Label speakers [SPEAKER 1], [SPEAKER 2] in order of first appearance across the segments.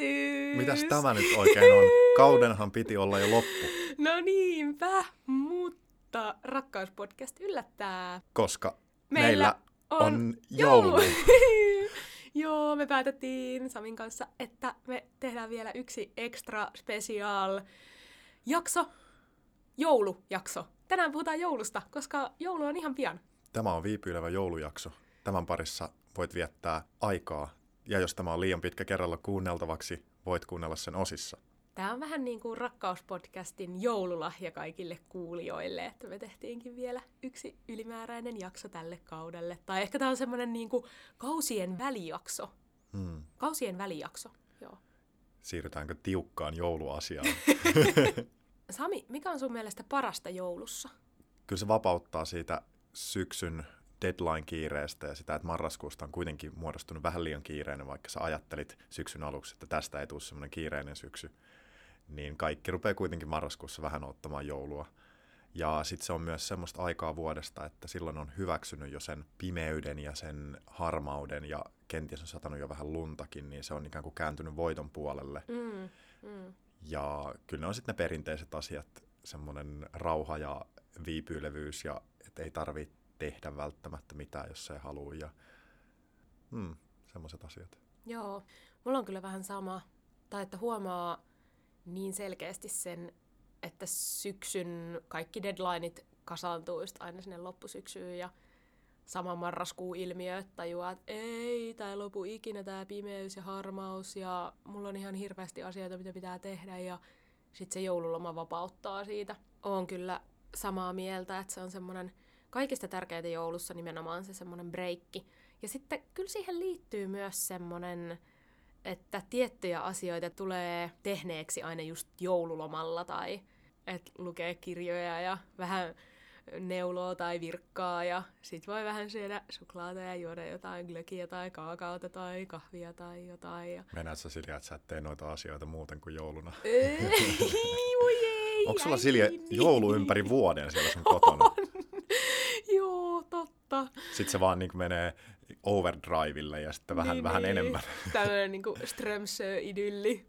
[SPEAKER 1] yllätys!
[SPEAKER 2] Mitäs tämä nyt oikein on? Kaudenhan piti olla jo loppu.
[SPEAKER 1] No niinpä, mutta Rakkauspodcast yllättää.
[SPEAKER 2] Koska
[SPEAKER 1] meillä,
[SPEAKER 2] meillä on, on joulu.
[SPEAKER 1] Joo, me päätettiin Samin kanssa, että me tehdään vielä yksi extra special jakso, joulujakso. Tänään puhutaan joulusta, koska joulu on ihan pian.
[SPEAKER 2] Tämä on viipyilevä joulujakso. Tämän parissa voit viettää aikaa. Ja jos tämä on liian pitkä kerralla kuunneltavaksi, voit kuunnella sen osissa.
[SPEAKER 1] Tämä on vähän niin kuin Rakkauspodcastin joululahja kaikille kuulijoille, että me tehtiinkin vielä yksi ylimääräinen jakso tälle kaudelle. Tai ehkä tämä on semmoinen niin kuin kausien välijakso.
[SPEAKER 2] Hmm.
[SPEAKER 1] Kausien välijakso, joo.
[SPEAKER 2] Siirrytäänkö tiukkaan jouluasiaan?
[SPEAKER 1] Sami, mikä on sun mielestä parasta joulussa?
[SPEAKER 2] Kyllä se vapauttaa siitä syksyn deadline-kiireestä ja sitä, että marraskuusta on kuitenkin muodostunut vähän liian kiireinen, vaikka sä ajattelit syksyn aluksi, että tästä ei tule semmoinen kiireinen syksy, niin kaikki rupeaa kuitenkin marraskuussa vähän ottamaan joulua. Ja sitten se on myös semmoista aikaa vuodesta, että silloin on hyväksynyt jo sen pimeyden ja sen harmauden ja kenties on satanut jo vähän luntakin, niin se on ikään kuin kääntynyt voiton puolelle.
[SPEAKER 1] Mm, mm.
[SPEAKER 2] Ja kyllä ne on sitten ne perinteiset asiat, semmoinen rauha ja viipyilevyys ja että ei tarvitse tehdä välttämättä mitään, jos ei halua ja mm, semmoiset asiat.
[SPEAKER 1] Joo, mulla on kyllä vähän sama, tai että huomaa niin selkeästi sen, että syksyn kaikki deadlineit kasaantuu just aina sinne loppusyksyyn ja sama marraskuun ilmiö, tajuaa, että ei, ei lopu ikinä tää pimeys ja harmaus ja mulla on ihan hirveästi asioita, mitä pitää tehdä ja sitten se joululoma vapauttaa siitä. Oon kyllä samaa mieltä, että se on semmoinen kaikista tärkeintä joulussa nimenomaan se semmoinen breikki. Ja sitten kyllä siihen liittyy myös semmoinen, että tiettyjä asioita tulee tehneeksi aina just joululomalla tai että lukee kirjoja ja vähän neuloa tai virkkaa ja sit voi vähän syödä suklaata ja juoda jotain glökiä tai kaakaota tai kahvia tai jotain. Ja...
[SPEAKER 2] Mennään sä Silja, että sä et tee noita asioita muuten kuin jouluna?
[SPEAKER 1] Ei,
[SPEAKER 2] Onko sulla Silja
[SPEAKER 1] niin.
[SPEAKER 2] joulu ympäri vuoden siellä sun kotona?
[SPEAKER 1] On. Joo, totta.
[SPEAKER 2] Sitten se vaan niin menee overdrivelle ja sitten vähän,
[SPEAKER 1] Niin,
[SPEAKER 2] vähän
[SPEAKER 1] niin.
[SPEAKER 2] enemmän
[SPEAKER 1] Tämmöinen niinku Strömsö-idylli.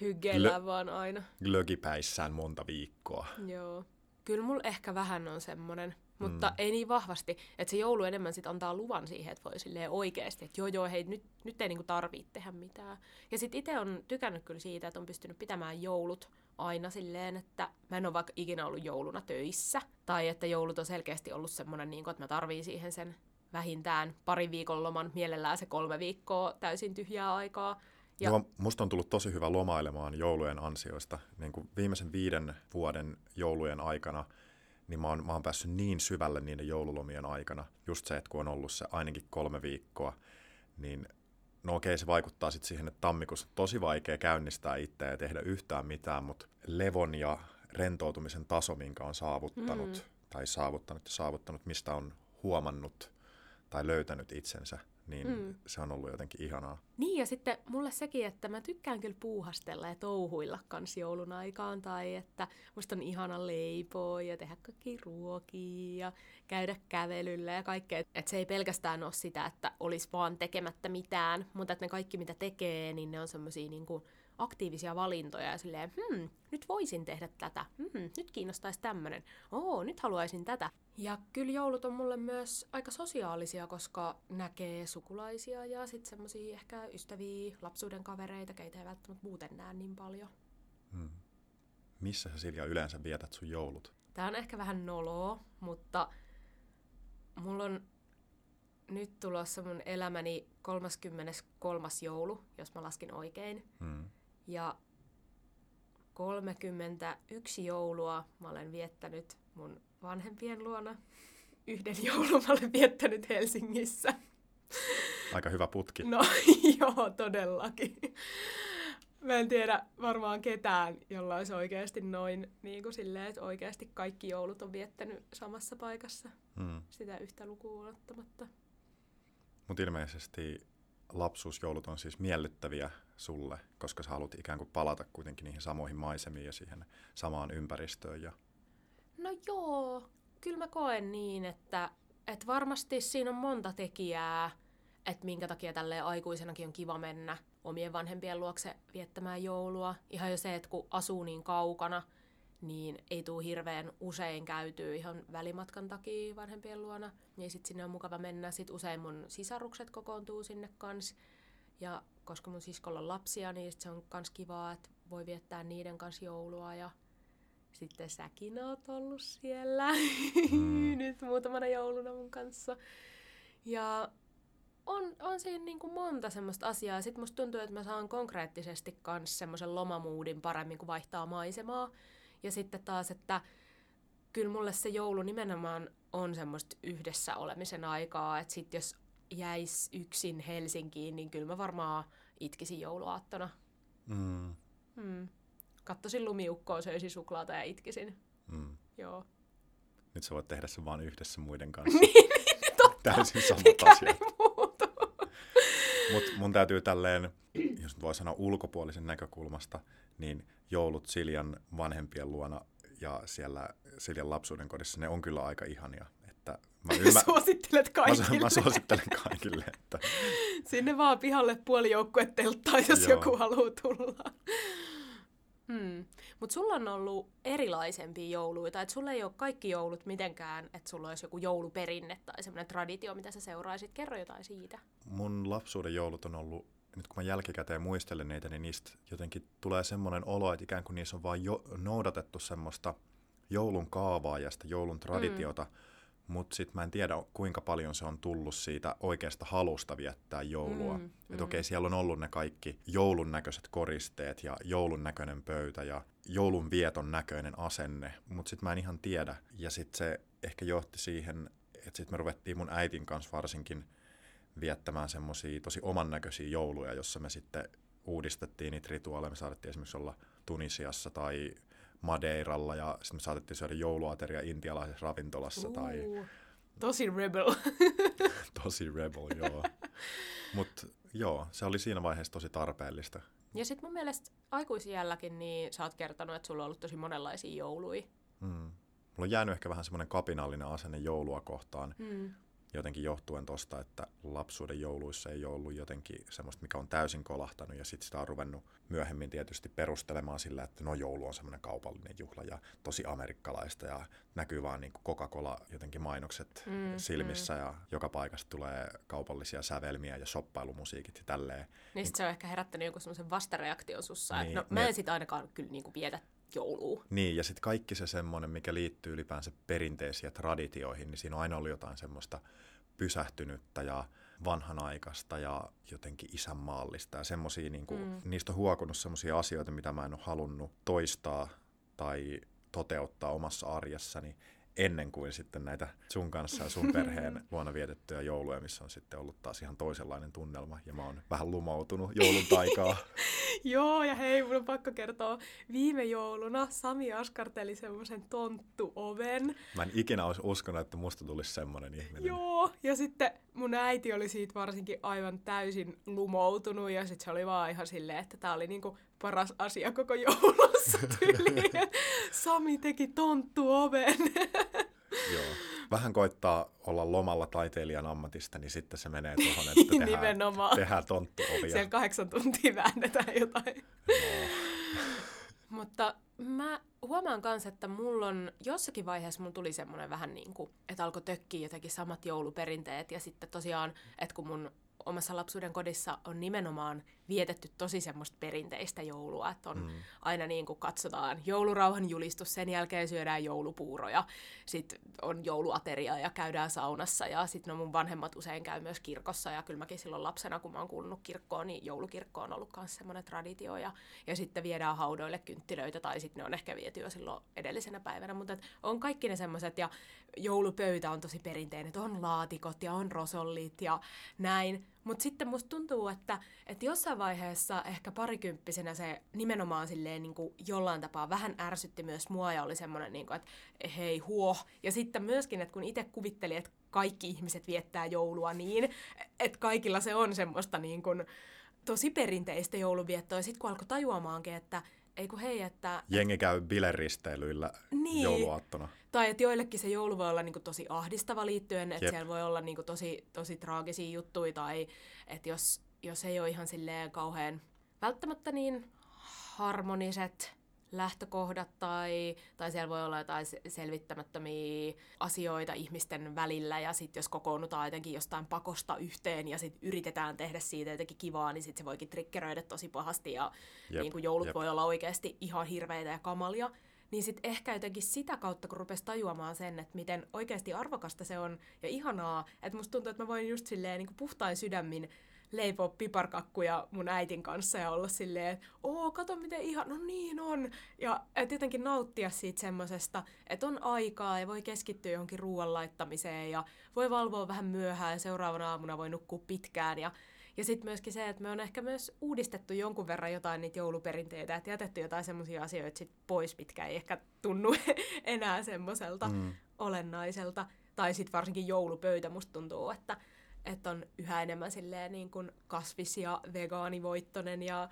[SPEAKER 1] Hyggeillään vaan aina.
[SPEAKER 2] glögipäissään monta viikkoa.
[SPEAKER 1] Joo. Kyllä mulla ehkä vähän on semmonen, mutta
[SPEAKER 2] Mm.
[SPEAKER 1] ei niin vahvasti, että se joulu enemmän sit antaa luvan siihen, että voi silleen oikeesti, että joo joo, hei, nyt, nyt ei niinku tarvii tehdä mitään. Ja sit itse on tykännyt kyllä siitä, että on pystynyt pitämään joulut aina silleen, että mä en ole vaikka ikinä ollut jouluna töissä, tai että joulut on selkeästi ollut semmonen, niin että mä tarviin siihen sen vähintään pari viikon loman, mielellään se kolme viikkoa täysin tyhjää aikaa. Ja-
[SPEAKER 2] Ja... Joo, musta on tullut tosi hyvä lomailemaan joulujen ansioista. Niin kuin viimeisen viiden vuoden joulujen aikana, niin mä oon, mä oon päässyt niin syvälle niiden joululomien aikana. Just se, että kun on ollut se ainakin kolme viikkoa, niin no okei, se vaikuttaa sitten siihen, että tammikuussa on tosi vaikea käynnistää itseä ja tehdä yhtään mitään, mutta levon ja rentoutumisen taso, minkä on saavuttanut,
[SPEAKER 1] Mm.
[SPEAKER 2] tai saavuttanut ja saavuttanut, mistä on huomannut tai löytänyt itsensä, niin
[SPEAKER 1] Mm.
[SPEAKER 2] se on ollut jotenkin ihanaa.
[SPEAKER 1] Niin, ja sitten mulle sekin, että mä tykkään kyllä puuhastella ja touhuilla kans joulun aikaan, tai että musta on ihana leipoa ja tehdä kaikki ruokia ja käydä kävelyllä ja kaikkea. Että se ei pelkästään ole sitä, että olisi vaan tekemättä mitään, mutta että ne kaikki mitä tekee, niin ne on semmosia niinku aktiivisia valintoja ja silleen, hmm, nyt voisin tehdä tätä, hmm, nyt kiinnostaisi tämmönen, oo, nyt haluaisin tätä. Ja kyllä joulut on mulle myös aika sosiaalisia, koska näkee sukulaisia ja sitten semmoisia ehkä ystäviä, lapsuuden kavereita, keitä ei välttämättä muuten näe niin paljon.
[SPEAKER 2] Hmm. Missä sä Silja yleensä vietät sun joulut?
[SPEAKER 1] Tää on ehkä vähän noloa, mutta mulla on nyt tulossa mun elämäni 33. joulu, jos mä laskin oikein.
[SPEAKER 2] Hmm.
[SPEAKER 1] Ja 31 joulua mä olen viettänyt mun vanhempien luona. Yhden joulun mä olen viettänyt Helsingissä.
[SPEAKER 2] Aika hyvä putki.
[SPEAKER 1] No joo, todellakin. Mä en tiedä varmaan ketään, jolla olisi oikeasti noin niin kuin silleen, että oikeasti kaikki joulut on viettänyt samassa paikassa.
[SPEAKER 2] Hmm.
[SPEAKER 1] Sitä yhtä lukuun ottamatta.
[SPEAKER 2] Mutta ilmeisesti lapsuusjoulut on siis miellyttäviä sulle, koska sä haluat ikään kuin palata kuitenkin niihin samoihin maisemiin ja siihen samaan ympäristöön. Ja...
[SPEAKER 1] No joo, kyllä mä koen niin, että, että varmasti siinä on monta tekijää. että minkä takia tälle aikuisenakin on kiva mennä omien vanhempien luokse viettämään joulua. Ihan jo se, että kun asuu niin kaukana, niin ei tule hirveän usein käytyä ihan välimatkan takia vanhempien luona. Niin sitten sinne on mukava mennä. Sitten usein mun sisarukset kokoontuu sinne kanssa. Ja koska mun siskolla on lapsia, niin se on kans kivaa, että voi viettää niiden kanssa joulua. Ja sitten säkin oot ollut siellä mm. nyt muutamana jouluna mun kanssa. Ja on, on siinä niin kuin monta semmoista asiaa. Sitten musta tuntuu, että mä saan konkreettisesti kans semmoisen lomamuudin paremmin, kuin vaihtaa maisemaa. Ja sitten taas, että kyllä mulle se joulu nimenomaan on semmoista yhdessä olemisen aikaa. Että sit jos jäis yksin Helsinkiin, niin kyllä mä varmaan itkisin jouluaattona. Mm. Mm. Kattoisin lumiukkoa, söisin suklaata ja itkisin. Mm. Joo.
[SPEAKER 2] Nyt sä voit tehdä sen vaan yhdessä muiden kanssa.
[SPEAKER 1] niin, niin, totta.
[SPEAKER 2] Täysin samat asiat. Mutta mun täytyy tälleen, jos voi sanoa ulkopuolisen näkökulmasta, niin joulut Siljan vanhempien luona ja siellä Siljan lapsuuden kodissa, ne on kyllä aika ihania. Että
[SPEAKER 1] mä ymmär... Suosittelet kaikille.
[SPEAKER 2] Mä, mä suosittelen kaikille. Että...
[SPEAKER 1] Sinne vaan pihalle puoli telttaa, jos Joo. joku haluaa tulla. Hmm. Mutta sulla on ollut erilaisempia jouluita, että sulla ei ole kaikki joulut mitenkään, että sulla olisi joku jouluperinne tai semmoinen traditio, mitä sä seuraisit. Kerro jotain siitä.
[SPEAKER 2] Mun lapsuuden joulut on ollut, nyt kun mä jälkikäteen muistelen niitä, niin niistä jotenkin tulee semmoinen olo, että ikään kuin niissä on vaan jo noudatettu semmoista joulun kaavaa ja sitä joulun traditiota, mm mutta sitten mä en tiedä, kuinka paljon se on tullut siitä oikeasta halusta viettää joulua. Mm, että mm. okei, siellä on ollut ne kaikki joulun näköiset koristeet ja joulun näköinen pöytä ja joulun vieton näköinen asenne, mutta sitten mä en ihan tiedä. Ja sitten se ehkä johti siihen, että sitten me ruvettiin mun äitin kanssa varsinkin viettämään semmoisia tosi oman näköisiä jouluja, jossa me sitten uudistettiin niitä rituaaleja. Me saatettiin esimerkiksi olla Tunisiassa tai Madeiralla ja sitten me saatettiin syödä jouluateria intialaisessa ravintolassa. Uh, tai...
[SPEAKER 1] Tosi rebel.
[SPEAKER 2] tosi rebel, joo. Mutta joo, se oli siinä vaiheessa tosi tarpeellista.
[SPEAKER 1] Ja sitten mun mielestä aikuisiälläkin niin sä oot kertonut, että sulla on ollut tosi monenlaisia jouluja. Mm.
[SPEAKER 2] Mulla on jäänyt ehkä vähän semmoinen kapinallinen asenne joulua kohtaan. Mm jotenkin johtuen tosta, että lapsuuden jouluissa ei ollut jotenkin semmoista, mikä on täysin kolahtanut ja sitten sitä on ruvennut myöhemmin tietysti perustelemaan sillä, että no joulu on semmoinen kaupallinen juhla ja tosi amerikkalaista ja näkyy vaan niin Coca-Cola jotenkin mainokset mm, silmissä mm. ja joka paikasta tulee kaupallisia sävelmiä ja shoppailumusiikit ja tälleen. Niin,
[SPEAKER 1] niin se on ehkä herättänyt joku semmoisen vastareaktion sussa, niin, että no mä en sit ainakaan kyllä niin kuin vietä joulua.
[SPEAKER 2] Niin, ja sitten kaikki se semmoinen, mikä liittyy ylipäänsä perinteisiin ja traditioihin, niin siinä on aina ollut jotain semmoista pysähtynyttä ja vanhanaikaista ja jotenkin isänmaallista ja semmoisia, niin kuin, mm. niistä on huokunut semmoisia asioita, mitä mä en ole halunnut toistaa tai toteuttaa omassa arjessani ennen kuin sitten näitä sun kanssa ja sun perheen luona vietettyjä jouluja, missä on sitten ollut taas ihan toisenlainen tunnelma ja mä oon vähän lumoutunut joulun taikaa.
[SPEAKER 1] Joo, ja hei, mun on pakko kertoa, viime jouluna Sami askarteli semmoisen tonttuoven.
[SPEAKER 2] Mä en ikinä olisi uskonut, että musta tulisi semmoinen ihminen.
[SPEAKER 1] Joo, ja sitten mun äiti oli siitä varsinkin aivan täysin lumoutunut, ja sitten se oli vaan ihan silleen, että tää oli niinku paras asia koko joulussa tyyliin. Sami teki tonttuoven.
[SPEAKER 2] Joo. Vähän koittaa olla lomalla taiteilijan ammatista, niin sitten se menee tuohon, että tehdään, Nimenomaan. tehdään tonttuovia.
[SPEAKER 1] Siellä kahdeksan tuntia väännetään jotain. No. Mutta mä huomaan myös, että mulla on jossakin vaiheessa mulla tuli semmoinen vähän niin kuin, että alkoi tökkiä jotenkin samat jouluperinteet ja sitten tosiaan, että kun mun omassa lapsuuden kodissa on nimenomaan vietetty tosi semmoista perinteistä joulua, että on mm. aina niin kuin katsotaan joulurauhan julistus, sen jälkeen syödään joulupuuroja, sitten on jouluateria ja käydään saunassa ja sitten no mun vanhemmat usein käy myös kirkossa ja kyllä mäkin silloin lapsena, kun mä oon kuulunut kirkkoon, niin joulukirkko on ollut myös semmoinen traditio ja, ja sitten viedään haudoille kynttilöitä tai sitten ne on ehkä viety jo silloin edellisenä päivänä, mutta on kaikki ne semmoiset ja joulupöytä on tosi perinteinen, että on laatikot ja on rosollit ja näin, mutta sitten musta tuntuu, että, että jossain vaiheessa ehkä parikymppisenä se nimenomaan silleen niin kuin jollain tapaa vähän ärsytti myös mua ja oli semmoinen, niin kuin, että hei huo. Ja sitten myöskin, että kun itse kuvitteli, että kaikki ihmiset viettää joulua niin, että kaikilla se on semmoista niin kuin, tosi perinteistä jouluviettoa. Ja sitten kun alkoi tajuamaankin, että ei kun hei, että...
[SPEAKER 2] Jengi käy bileristeilyillä niin. jouluaattona.
[SPEAKER 1] Tai että joillekin se joulu voi olla niinku tosi ahdistava liittyen, että siellä voi olla niinku tosi, tosi traagisia juttuja, tai että jos, jos ei ole ihan silleen kauhean välttämättä niin harmoniset lähtökohdat tai, tai siellä voi olla jotain selvittämättömiä asioita ihmisten välillä ja sitten jos kokoonnutaan jotenkin jostain pakosta yhteen ja sitten yritetään tehdä siitä jotenkin kivaa, niin sitten se voikin triggeröidä tosi pahasti ja jep, niin kuin joulut jep. voi olla oikeasti ihan hirveitä ja kamalia. Niin sitten ehkä jotenkin sitä kautta, kun rupesi tajuamaan sen, että miten oikeasti arvokasta se on ja ihanaa, että musta tuntuu, että mä voin just silleen niin kuin puhtain sydämin leipoa piparkakkuja mun äitin kanssa ja olla silleen, että oo, kato miten ihan, no niin on. Ja et jotenkin nauttia siitä semmosesta, että on aikaa ja voi keskittyä johonkin ruoan laittamiseen ja voi valvoa vähän myöhään ja seuraavana aamuna voi nukkua pitkään ja ja sitten myöskin se, että me on ehkä myös uudistettu jonkun verran jotain niitä jouluperinteitä, että jätetty jotain semmoisia asioita sit pois, mitkä ei ehkä tunnu enää semmoiselta mm. olennaiselta. Tai sitten varsinkin joulupöytä musta tuntuu, että että on yhä enemmän silleen niin kuin kasvis- ja vegaanivoittonen ja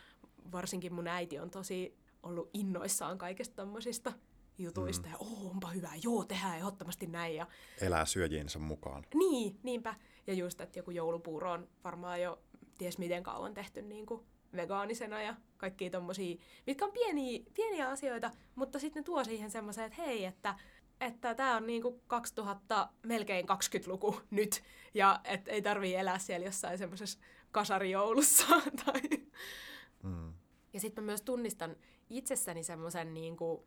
[SPEAKER 1] varsinkin mun äiti on tosi ollut innoissaan kaikesta tommosista jutuista. Mm. Ja oh, onpa hyvä, joo, tehdään ehdottomasti näin. Ja...
[SPEAKER 2] Elää syöjiensä mukaan.
[SPEAKER 1] Niin, niinpä. Ja just, että joku joulupuuro on varmaan jo ties miten kauan tehty niin kuin vegaanisena ja kaikki tommosia, mitkä on pieniä, pieniä asioita, mutta sitten ne tuo siihen semmoiseen, että hei, että että tämä on niinku 2000, melkein 20-luku nyt, ja et ei tarvii elää siellä jossain semmoisessa kasarijoulussa. Tai... Mm. Ja sitten mä myös tunnistan itsessäni semmoisen, niinku,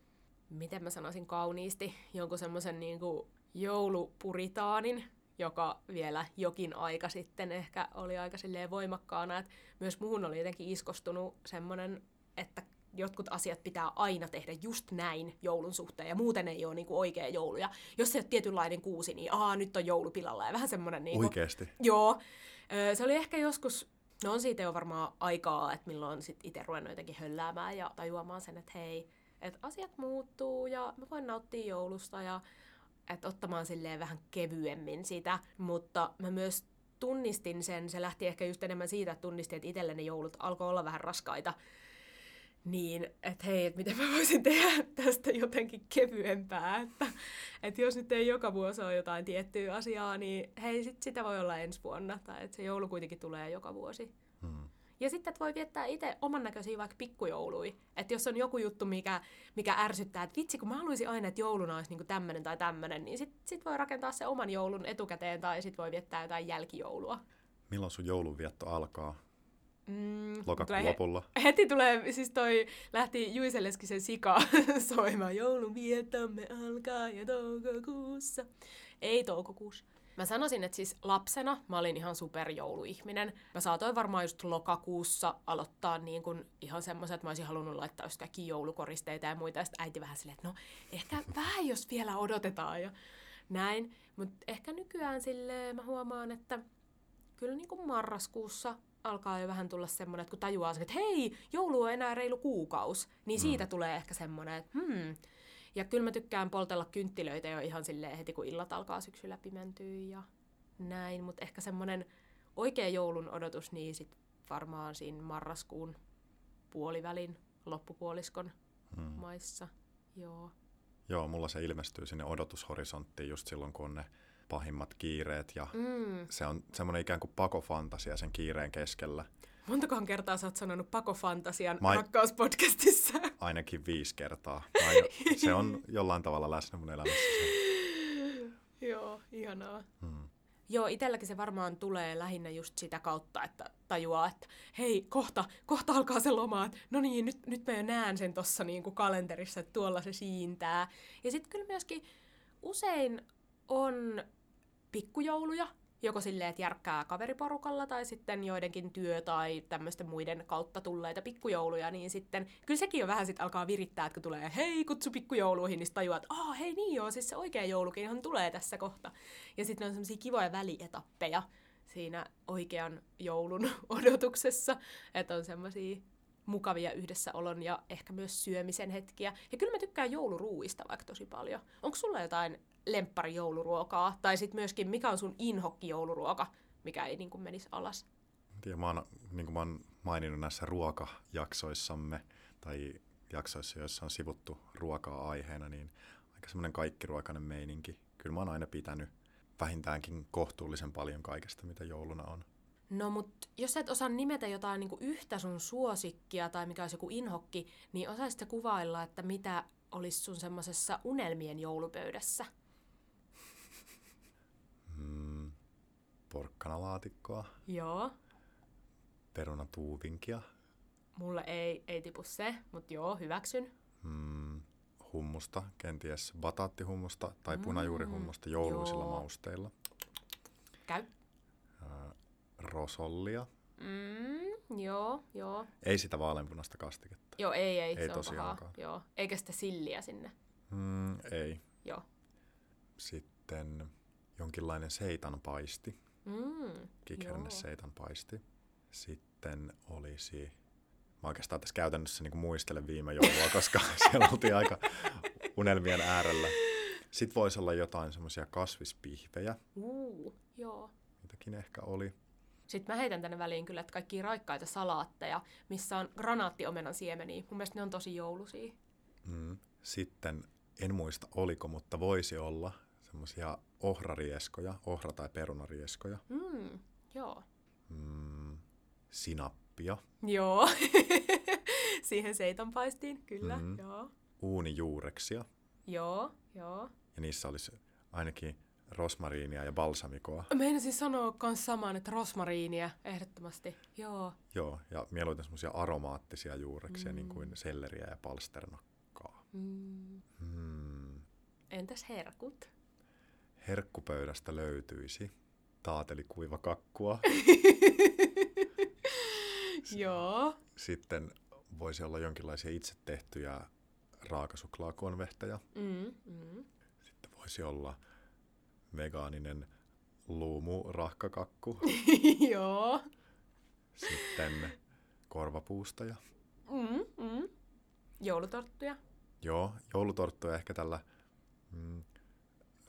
[SPEAKER 1] miten mä sanoisin kauniisti, jonkun semmoisen niinku joulupuritaanin, joka vielä jokin aika sitten ehkä oli aika voimakkaana, että myös muuhun oli jotenkin iskostunut semmoinen, että jotkut asiat pitää aina tehdä just näin joulun suhteen, ja muuten ei ole niinku oikea joulu. Ja jos se on tietynlainen kuusi, niin aa, nyt on joulupilalla, ja vähän semmoinen... Niinku,
[SPEAKER 2] Oikeasti?
[SPEAKER 1] Joo. Se oli ehkä joskus, no on siitä jo varmaan aikaa, että milloin sit itse ruvennut jotenkin hölläämään ja tajuamaan sen, että hei, että asiat muuttuu, ja mä voin nauttia joulusta, ja että ottamaan silleen vähän kevyemmin sitä, mutta mä myös tunnistin sen, se lähti ehkä just enemmän siitä, että tunnistin, että itselleni joulut alkoi olla vähän raskaita, niin, että hei, että miten mä voisin tehdä tästä jotenkin kevyempää, että, että jos nyt ei joka vuosi ole jotain tiettyä asiaa, niin hei, sit sitä voi olla ensi vuonna, tai että se joulu kuitenkin tulee joka vuosi. Hmm. Ja sitten, että voi viettää itse oman näköisiä vaikka pikkujoului. Että jos on joku juttu, mikä, mikä ärsyttää, että vitsi, kun mä haluaisin aina, että jouluna olisi niinku tämmöinen tai tämmöinen, niin sitten sit voi rakentaa se oman joulun etukäteen tai sitten voi viettää jotain jälkijoulua.
[SPEAKER 2] Milloin sun joulunvietto alkaa? Mm, Lokakuun lopulla.
[SPEAKER 1] Heti tulee, siis toi lähti Juise Leskisen sika soimaan. Joulun vietomme alkaa ja toukokuussa. Ei toukokuussa. Mä sanoisin, että siis lapsena mä olin ihan superjouluihminen. Mä saatoin varmaan just lokakuussa aloittaa niin kun ihan semmoiset, että mä olisin halunnut laittaa just kaikki joulukoristeita ja muita. Ja sitten äiti vähän silleen, että no ehkä vähän jos vielä odotetaan ja näin. Mutta ehkä nykyään sille mä huomaan, että kyllä niin kuin marraskuussa alkaa jo vähän tulla semmoinen, että kun tajuaa sen, että hei, joulu on enää reilu kuukaus, niin siitä mm. tulee ehkä semmoinen, että hmm. Ja kyllä mä tykkään poltella kynttilöitä jo ihan silleen heti, kun illat alkaa syksyllä pimentyä ja näin, mutta ehkä semmoinen oikea joulun odotus, niin sit varmaan siinä marraskuun puolivälin loppupuoliskon hmm. maissa. Joo.
[SPEAKER 2] Joo, mulla se ilmestyy sinne odotushorisonttiin just silloin, kun on ne pahimmat kiireet ja mm. se on semmoinen ikään kuin pakofantasia sen kiireen keskellä.
[SPEAKER 1] Montakohan kertaa sä oot sanonut pakofantasian Mä... rakkauspodcastissa?
[SPEAKER 2] Ainakin viisi kertaa. Aina, se on jollain tavalla läsnä mun elämässä.
[SPEAKER 1] Joo, ihanaa. Hmm. Joo, itselläkin se varmaan tulee lähinnä just sitä kautta, että tajuaa, että hei, kohta, kohta alkaa se loma, että no niin, nyt, nyt mä jo näen sen tuossa niin kalenterissa, että tuolla se siintää. Ja sitten kyllä myöskin usein on pikkujouluja, joko silleen, että järkkää kaveriporukalla tai sitten joidenkin työ- tai tämmöisten muiden kautta tulleita pikkujouluja, niin sitten kyllä sekin jo vähän sitten alkaa virittää, että kun tulee hei kutsu pikkujouluihin, niin tajuaa, että ah hei niin joo, siis se oikea joulukinhan tulee tässä kohta. Ja sitten on semmoisia kivoja välietappeja siinä oikean joulun odotuksessa, että on semmoisia mukavia yhdessäolon ja ehkä myös syömisen hetkiä. Ja kyllä mä tykkään jouluruuista vaikka tosi paljon. Onko sulla jotain lemppari jouluruokaa? Tai sitten myöskin, mikä on sun inhokki jouluruoka, mikä ei niin kuin menisi alas?
[SPEAKER 2] Tiedä, mä oon, niin kuin mä oon maininnut näissä ruokajaksoissamme tai jaksoissa, joissa on sivuttu ruokaa aiheena, niin aika semmoinen kaikkiruokainen meininki. Kyllä mä oon aina pitänyt vähintäänkin kohtuullisen paljon kaikesta, mitä jouluna on.
[SPEAKER 1] No mut jos sä et osaa nimetä jotain niin yhtä sun suosikkia tai mikä olisi joku inhokki, niin osaisitko kuvailla, että mitä olisi sun semmoisessa unelmien joulupöydässä?
[SPEAKER 2] Mm, porkkanalaatikkoa,
[SPEAKER 1] Joo.
[SPEAKER 2] perunatuuvinkia,
[SPEAKER 1] Mulle ei, ei tipu se, mutta joo, hyväksyn.
[SPEAKER 2] mm, hummusta, kenties bataattihummusta tai punajuurihummusta jouluisilla
[SPEAKER 1] joo.
[SPEAKER 2] mausteilla,
[SPEAKER 1] Käy.
[SPEAKER 2] Rosollia,
[SPEAKER 1] Mm, joo, joo.
[SPEAKER 2] ei sitä vaaleanpunasta kastiketta.
[SPEAKER 1] Joo, ei, ei,
[SPEAKER 2] Ei
[SPEAKER 1] se
[SPEAKER 2] tosiaankaan.
[SPEAKER 1] Joo. Eikä sitä silliä sinne.
[SPEAKER 2] Mm, ei.
[SPEAKER 1] Joo.
[SPEAKER 2] Sitten jonkinlainen seitanpaisti,
[SPEAKER 1] Mm,
[SPEAKER 2] kikherne
[SPEAKER 1] joo.
[SPEAKER 2] seitanpaisti. Sitten olisi, mä oikeastaan tässä käytännössä niin muistelen viime joulua, koska siellä oltiin aika unelmien äärellä. Sitten voisi olla jotain semmoisia kasvispihvejä,
[SPEAKER 1] Uu, joo.
[SPEAKER 2] mitäkin ehkä oli.
[SPEAKER 1] Sitten mä heitän tänne väliin kyllä, että kaikki raikkaita salaatteja, missä on granaattiomenan siemeniä. Mun mielestä ne on tosi joulusia.
[SPEAKER 2] Mm. Sitten, en muista oliko, mutta voisi olla semmoisia ohrarieskoja, ohra- tai perunarieskoja,
[SPEAKER 1] Mm, joo.
[SPEAKER 2] mm, sinappia,
[SPEAKER 1] Joo. Siihen seitan paistiin, kyllä.
[SPEAKER 2] Mm.
[SPEAKER 1] Joo.
[SPEAKER 2] uunijuureksia,
[SPEAKER 1] Joo, joo.
[SPEAKER 2] ja niissä olisi ainakin rosmariinia ja balsamikoa.
[SPEAKER 1] Meinasin sanoa kans saman, että rosmariinia, ehdottomasti. Joo.
[SPEAKER 2] Joo, ja mieluiten semmoisia aromaattisia juureksia, mm. niin kuin selleriä ja palsternakkaa.
[SPEAKER 1] Mm.
[SPEAKER 2] Mm.
[SPEAKER 1] Entäs herkut?
[SPEAKER 2] Herkkupöydästä löytyisi taatelikuiva kakkua.
[SPEAKER 1] Joo.
[SPEAKER 2] Sitten voisi olla jonkinlaisia itse tehtyjä raakasuklaakonvehteja.
[SPEAKER 1] Mm, mm.
[SPEAKER 2] Sitten voisi olla vegaaninen luumurahkakakku.
[SPEAKER 1] Joo.
[SPEAKER 2] Sitten korvapuustoja.
[SPEAKER 1] Mm, mm. Joulutorttuja.
[SPEAKER 2] Joo, joulutorttuja ehkä tällä mm,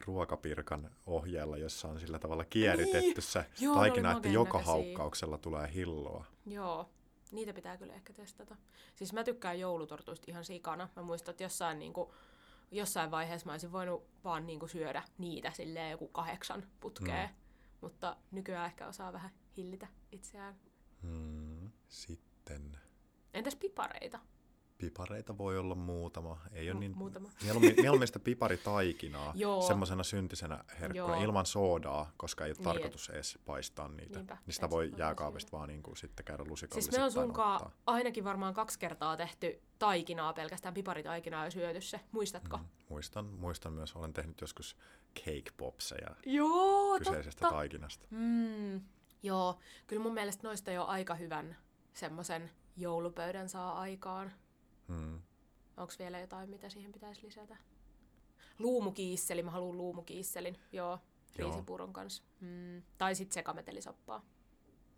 [SPEAKER 2] ruokapirkan ohjeella, jossa on sillä tavalla kieritetty
[SPEAKER 1] Niin!
[SPEAKER 2] se
[SPEAKER 1] Joo,
[SPEAKER 2] taikina, että joka
[SPEAKER 1] näköisiä.
[SPEAKER 2] haukkauksella tulee hilloa.
[SPEAKER 1] Joo. Niitä pitää kyllä ehkä testata. Siis mä tykkään joulutortuista ihan sikana. Mä muistan, että jossain, niinku, jossain vaiheessa mä olisin voinut vaan niinku syödä niitä silleen joku kahdeksan putkeen. Mm. Mutta nykyään ehkä osaa vähän hillitä itseään.
[SPEAKER 2] Hmm. Sitten
[SPEAKER 1] Entäs pipareita?
[SPEAKER 2] Pipareita voi olla muutama. Ei ole niin,
[SPEAKER 1] muutama.
[SPEAKER 2] Mieluummin, mieluummin sitä piparitaikinaa semmoisena syntisenä herkkuna
[SPEAKER 1] Joo.
[SPEAKER 2] ilman soodaa, koska ei ole
[SPEAKER 1] Niin,
[SPEAKER 2] tarkoitus edes paistaa niitä.
[SPEAKER 1] Niinpä,
[SPEAKER 2] niin sitä voi jääkaapista vaan niin kuin sitten käydä lusikalla
[SPEAKER 1] Siis me on sunkaan ainakin varmaan kaksi kertaa tehty taikinaa, pelkästään piparitaikinaa ja syöty se. Muistatko? Mm.
[SPEAKER 2] Muistan, muistan myös, olen tehnyt joskus cake popseja
[SPEAKER 1] Joo,
[SPEAKER 2] kyseisestä
[SPEAKER 1] totta.
[SPEAKER 2] taikinasta.
[SPEAKER 1] Mm, joo, kyllä mun mielestä noista jo aika hyvän semmoisen joulupöydän saa aikaan.
[SPEAKER 2] Mm.
[SPEAKER 1] Onko vielä jotain, mitä siihen pitäisi lisätä? Luumukiisseli, mä haluan luumukiisselin, joo, riisipuuron kanssa. Mm. Tai sitten sekametelisoppaa.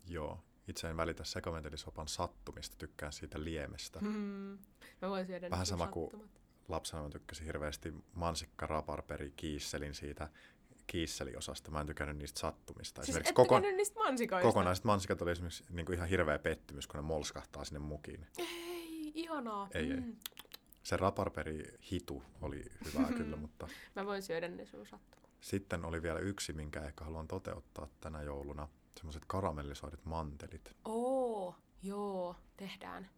[SPEAKER 2] Joo, itse en välitä sekametelisopan sattumista, tykkään siitä liemestä.
[SPEAKER 1] Mm. Mä voin syödä
[SPEAKER 2] Vähän sama kuin. Lapsena mä tykkäsin hirveästi mansikka, raparperi, kiisselin siitä kiisseliosasta. Mä en tykännyt niistä sattumista.
[SPEAKER 1] Siis
[SPEAKER 2] Esimerkiksi
[SPEAKER 1] et
[SPEAKER 2] koko,
[SPEAKER 1] niistä mansikoista?
[SPEAKER 2] kokonaiset mansikat oli esimerkiksi niin kuin ihan hirveä pettymys, kun ne molskahtaa sinne mukiin.
[SPEAKER 1] Ei, ihanaa.
[SPEAKER 2] Ei, ei.
[SPEAKER 1] mm.
[SPEAKER 2] Se raparperi hitu oli hyvää kyllä, mutta
[SPEAKER 1] Mä voin syödä ne sun sattumat.
[SPEAKER 2] sitten oli vielä yksi, minkä ehkä haluan toteuttaa tänä jouluna. Semmoiset karamellisoidut mantelit.
[SPEAKER 1] Oo, joo, tehdään.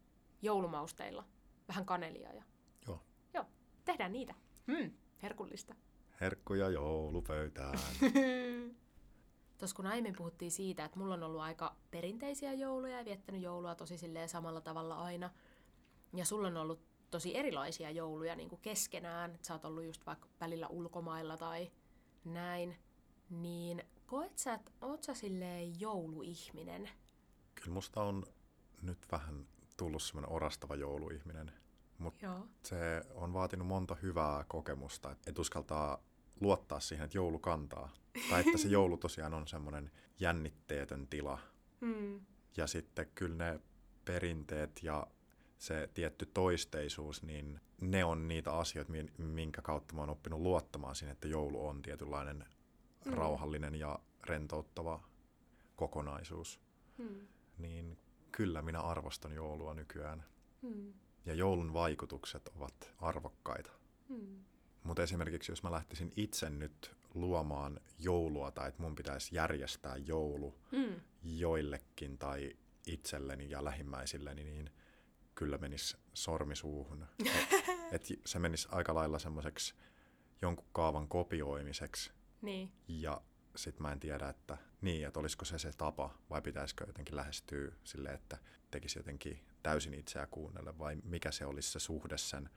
[SPEAKER 1] Joulumausteilla. Vähän kanelia ja...
[SPEAKER 2] Joo.
[SPEAKER 1] Joo, tehdään niitä. Hmm, herkullista.
[SPEAKER 2] Herkkuja joulupöytään.
[SPEAKER 1] Tuossa kun aiemmin puhuttiin siitä, että mulla on ollut aika perinteisiä jouluja ja viettänyt joulua tosi silleen samalla tavalla aina. Ja sulla on ollut tosi erilaisia jouluja niin kuin keskenään. Että sä oot ollut just vaikka välillä ulkomailla tai näin. Niin koet sä, että oot sä silleen jouluihminen?
[SPEAKER 2] Kyllä musta on nyt vähän tullut semmoinen orastava jouluihminen. Mutta se on vaatinut monta hyvää kokemusta, että et uskaltaa luottaa siihen, että joulu kantaa. Tai että se joulu tosiaan on semmoinen jännitteetön tila.
[SPEAKER 1] Hmm.
[SPEAKER 2] Ja sitten kyllä ne perinteet ja se tietty toisteisuus, niin ne on niitä asioita, min- minkä kautta mä oon oppinut luottamaan siihen, että joulu on tietynlainen
[SPEAKER 1] Mm.
[SPEAKER 2] rauhallinen ja rentouttava kokonaisuus.
[SPEAKER 1] Hmm.
[SPEAKER 2] Niin kyllä minä arvostan joulua nykyään.
[SPEAKER 1] Hmm.
[SPEAKER 2] ja joulun vaikutukset ovat arvokkaita.
[SPEAKER 1] Hmm.
[SPEAKER 2] Mutta esimerkiksi jos mä lähtisin itse nyt luomaan joulua tai että mun pitäisi järjestää joulu
[SPEAKER 1] Hmm.
[SPEAKER 2] joillekin tai itselleni ja lähimmäisilleni, niin kyllä menisi sormisuuhun. Et, et se menisi aika lailla semmoiseksi jonkun kaavan kopioimiseksi
[SPEAKER 1] Niin.
[SPEAKER 2] ja sit mä en tiedä, että niin, että olisiko se se tapa vai pitäisikö jotenkin lähestyä sille, että tekisi jotenkin täysin itseä kuunnelle vai mikä se olisi se suhde sen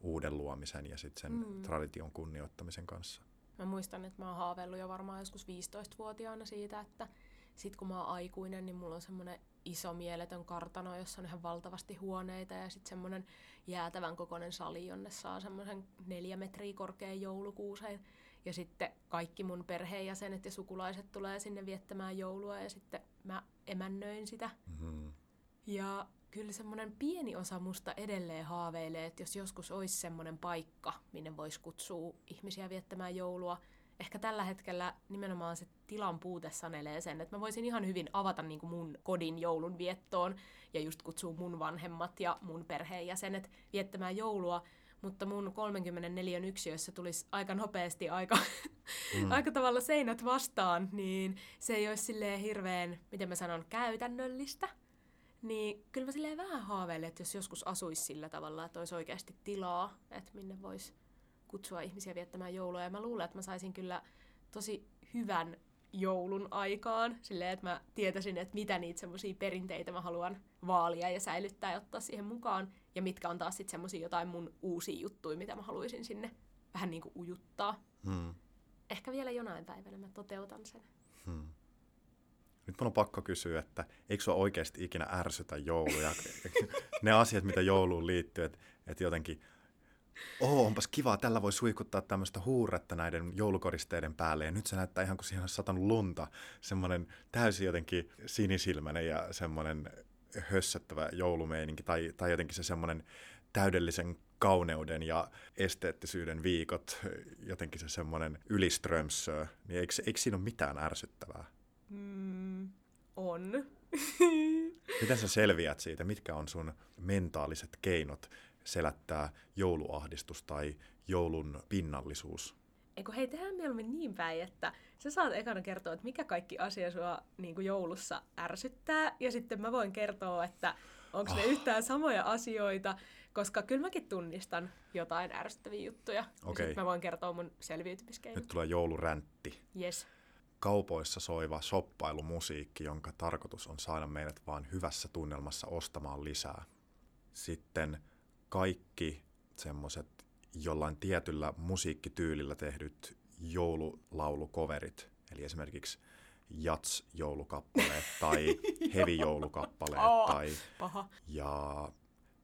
[SPEAKER 2] uuden luomisen ja sitten sen
[SPEAKER 1] Mm.
[SPEAKER 2] tradition kunnioittamisen kanssa.
[SPEAKER 1] Mä muistan, että mä oon haaveillut jo varmaan joskus 15-vuotiaana siitä, että sit kun mä oon aikuinen, niin mulla on semmoinen iso mieletön kartano, jossa on ihan valtavasti huoneita ja sitten semmoinen jäätävän kokoinen sali, jonne saa semmoisen neljä metriä korkean joulukuuseen. Ja sitten kaikki mun perheenjäsenet ja sukulaiset tulee sinne viettämään joulua ja sitten mä emännöin sitä.
[SPEAKER 2] Mm-hmm.
[SPEAKER 1] Ja kyllä semmoinen pieni osa musta edelleen haaveilee, että jos joskus olisi semmoinen paikka, minne voisi kutsua ihmisiä viettämään joulua. Ehkä tällä hetkellä nimenomaan se tilan puute sanelee sen, että mä voisin ihan hyvin avata niin kuin mun kodin joulun viettoon ja just kutsua mun vanhemmat ja mun perheenjäsenet viettämään joulua. Mutta mun 34 yksiössä tulisi aika nopeasti aika,
[SPEAKER 2] Mm.
[SPEAKER 1] aika tavalla seinät vastaan, niin se ei olisi silleen hirveän, miten mä sanon, käytännöllistä. Niin kyllä mä silleen vähän haaveilen, että jos joskus asuisi sillä tavalla, että olisi oikeasti tilaa, että minne voisi kutsua ihmisiä viettämään joulua. Ja mä luulen, että mä saisin kyllä tosi hyvän joulun aikaan, silleen, että mä tietäisin, että mitä niitä semmoisia perinteitä mä haluan vaalia ja säilyttää ja ottaa siihen mukaan, ja mitkä on taas sitten semmoisia jotain mun uusia juttuja, mitä mä haluaisin sinne vähän niin kuin ujuttaa.
[SPEAKER 2] Mm.
[SPEAKER 1] Ehkä vielä jonain päivänä mä toteutan sen.
[SPEAKER 2] Hmm. Nyt mun on pakko kysyä, että eikö sua oikeasti ikinä ärsytä jouluja? ne asiat, mitä jouluun liittyy, että, että jotenkin, oh, onpas kiva, tällä voi suikuttaa tämmöistä huuretta näiden joulukoristeiden päälle, ja nyt se näyttää ihan kuin siihen olisi satanut lunta. Semmoinen täysin jotenkin sinisilmäinen ja semmoinen hössöttävä joulumeininki, tai, tai jotenkin se semmoinen täydellisen kauneuden ja esteettisyyden viikot, jotenkin se semmoinen yliströmsö, niin eikö, eikö siinä ole mitään ärsyttävää?
[SPEAKER 1] Mm, on.
[SPEAKER 2] Miten sä selviät siitä? Mitkä on sun mentaaliset keinot selättää jouluahdistus tai joulun pinnallisuus?
[SPEAKER 1] Eikö hei, tehdään mieluummin niin päin, että sä saat ekana kertoa, että mikä kaikki asia sua niin kuin joulussa ärsyttää, ja sitten mä voin kertoa, että onko ne
[SPEAKER 2] Ah.
[SPEAKER 1] yhtään samoja asioita, koska kyllä mäkin tunnistan jotain ärsyttäviä juttuja. Ja
[SPEAKER 2] Okei.
[SPEAKER 1] sitten mä voin kertoa mun selviytymiskeinot.
[SPEAKER 2] Nyt tulee jouluräntti.
[SPEAKER 1] Yes.
[SPEAKER 2] Kaupoissa soiva shoppailumusiikki, jonka tarkoitus on saada meidät vaan hyvässä tunnelmassa ostamaan lisää. Sitten kaikki semmoiset jollain tietyllä musiikkityylillä tehdyt joululaulukoverit, eli esimerkiksi jats-joulukappaleet tai heavy-joulukappaleet
[SPEAKER 1] Oh.
[SPEAKER 2] tai
[SPEAKER 1] Paha.
[SPEAKER 2] ja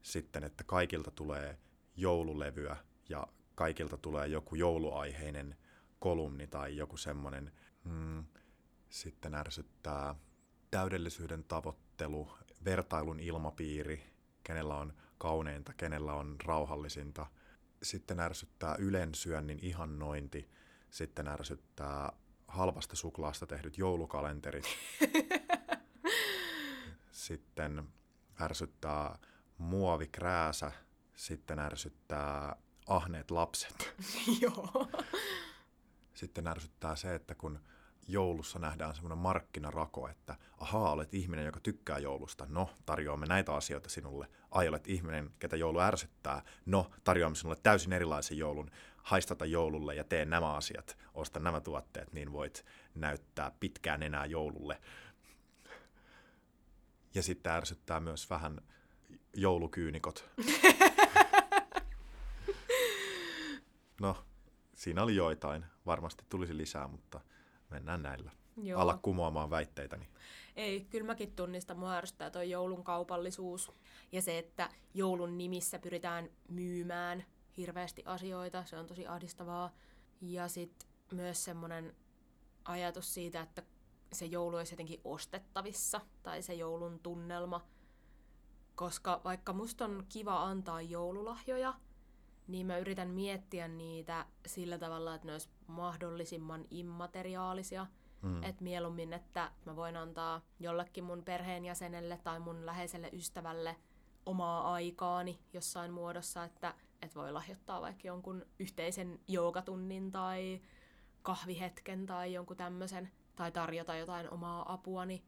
[SPEAKER 2] sitten, että kaikilta tulee joululevyä ja kaikilta tulee joku jouluaiheinen kolumni tai joku semmoinen. Mm, sitten ärsyttää täydellisyyden tavoittelu, vertailun ilmapiiri, kenellä on kauneinta, kenellä on rauhallisinta. Sitten ärsyttää ylensyönnin ihannointi. Sitten ärsyttää halvasta suklaasta tehdyt joulukalenterit. Sitten ärsyttää muovikrääsä. Sitten ärsyttää ahneet lapset.
[SPEAKER 1] Joo.
[SPEAKER 2] Sitten ärsyttää se, että kun joulussa nähdään semmoinen markkinarako, että ahaa, olet ihminen, joka tykkää joulusta. No, tarjoamme näitä asioita sinulle. Ai, olet ihminen, ketä joulu ärsyttää. No, tarjoamme sinulle täysin erilaisen joulun. Haistata joululle ja tee nämä asiat. Osta nämä tuotteet, niin voit näyttää pitkään enää joululle. Ja sitten ärsyttää myös vähän joulukyynikot. No, siinä oli joitain. Varmasti tulisi lisää, mutta mennään näillä.
[SPEAKER 1] Joo.
[SPEAKER 2] Alla kumoamaan väitteitäni.
[SPEAKER 1] Ei, kyllä mäkin tunnistan, mua ärsyttää toi joulun kaupallisuus. Ja se, että joulun nimissä pyritään myymään hirveästi asioita, se on tosi ahdistavaa. Ja sitten myös semmoinen ajatus siitä, että se joulu olisi jotenkin ostettavissa, tai se joulun tunnelma. Koska vaikka musta on kiva antaa joululahjoja, niin mä yritän miettiä niitä sillä tavalla, että ne olisi mahdollisimman immateriaalisia.
[SPEAKER 2] Mm.
[SPEAKER 1] Et mieluummin, että mä voin antaa jollekin mun perheenjäsenelle tai mun läheiselle ystävälle omaa aikaani jossain muodossa, että et voi lahjoittaa vaikka jonkun yhteisen joogatunnin tai kahvihetken tai jonkun tämmöisen, tai tarjota jotain omaa apuani.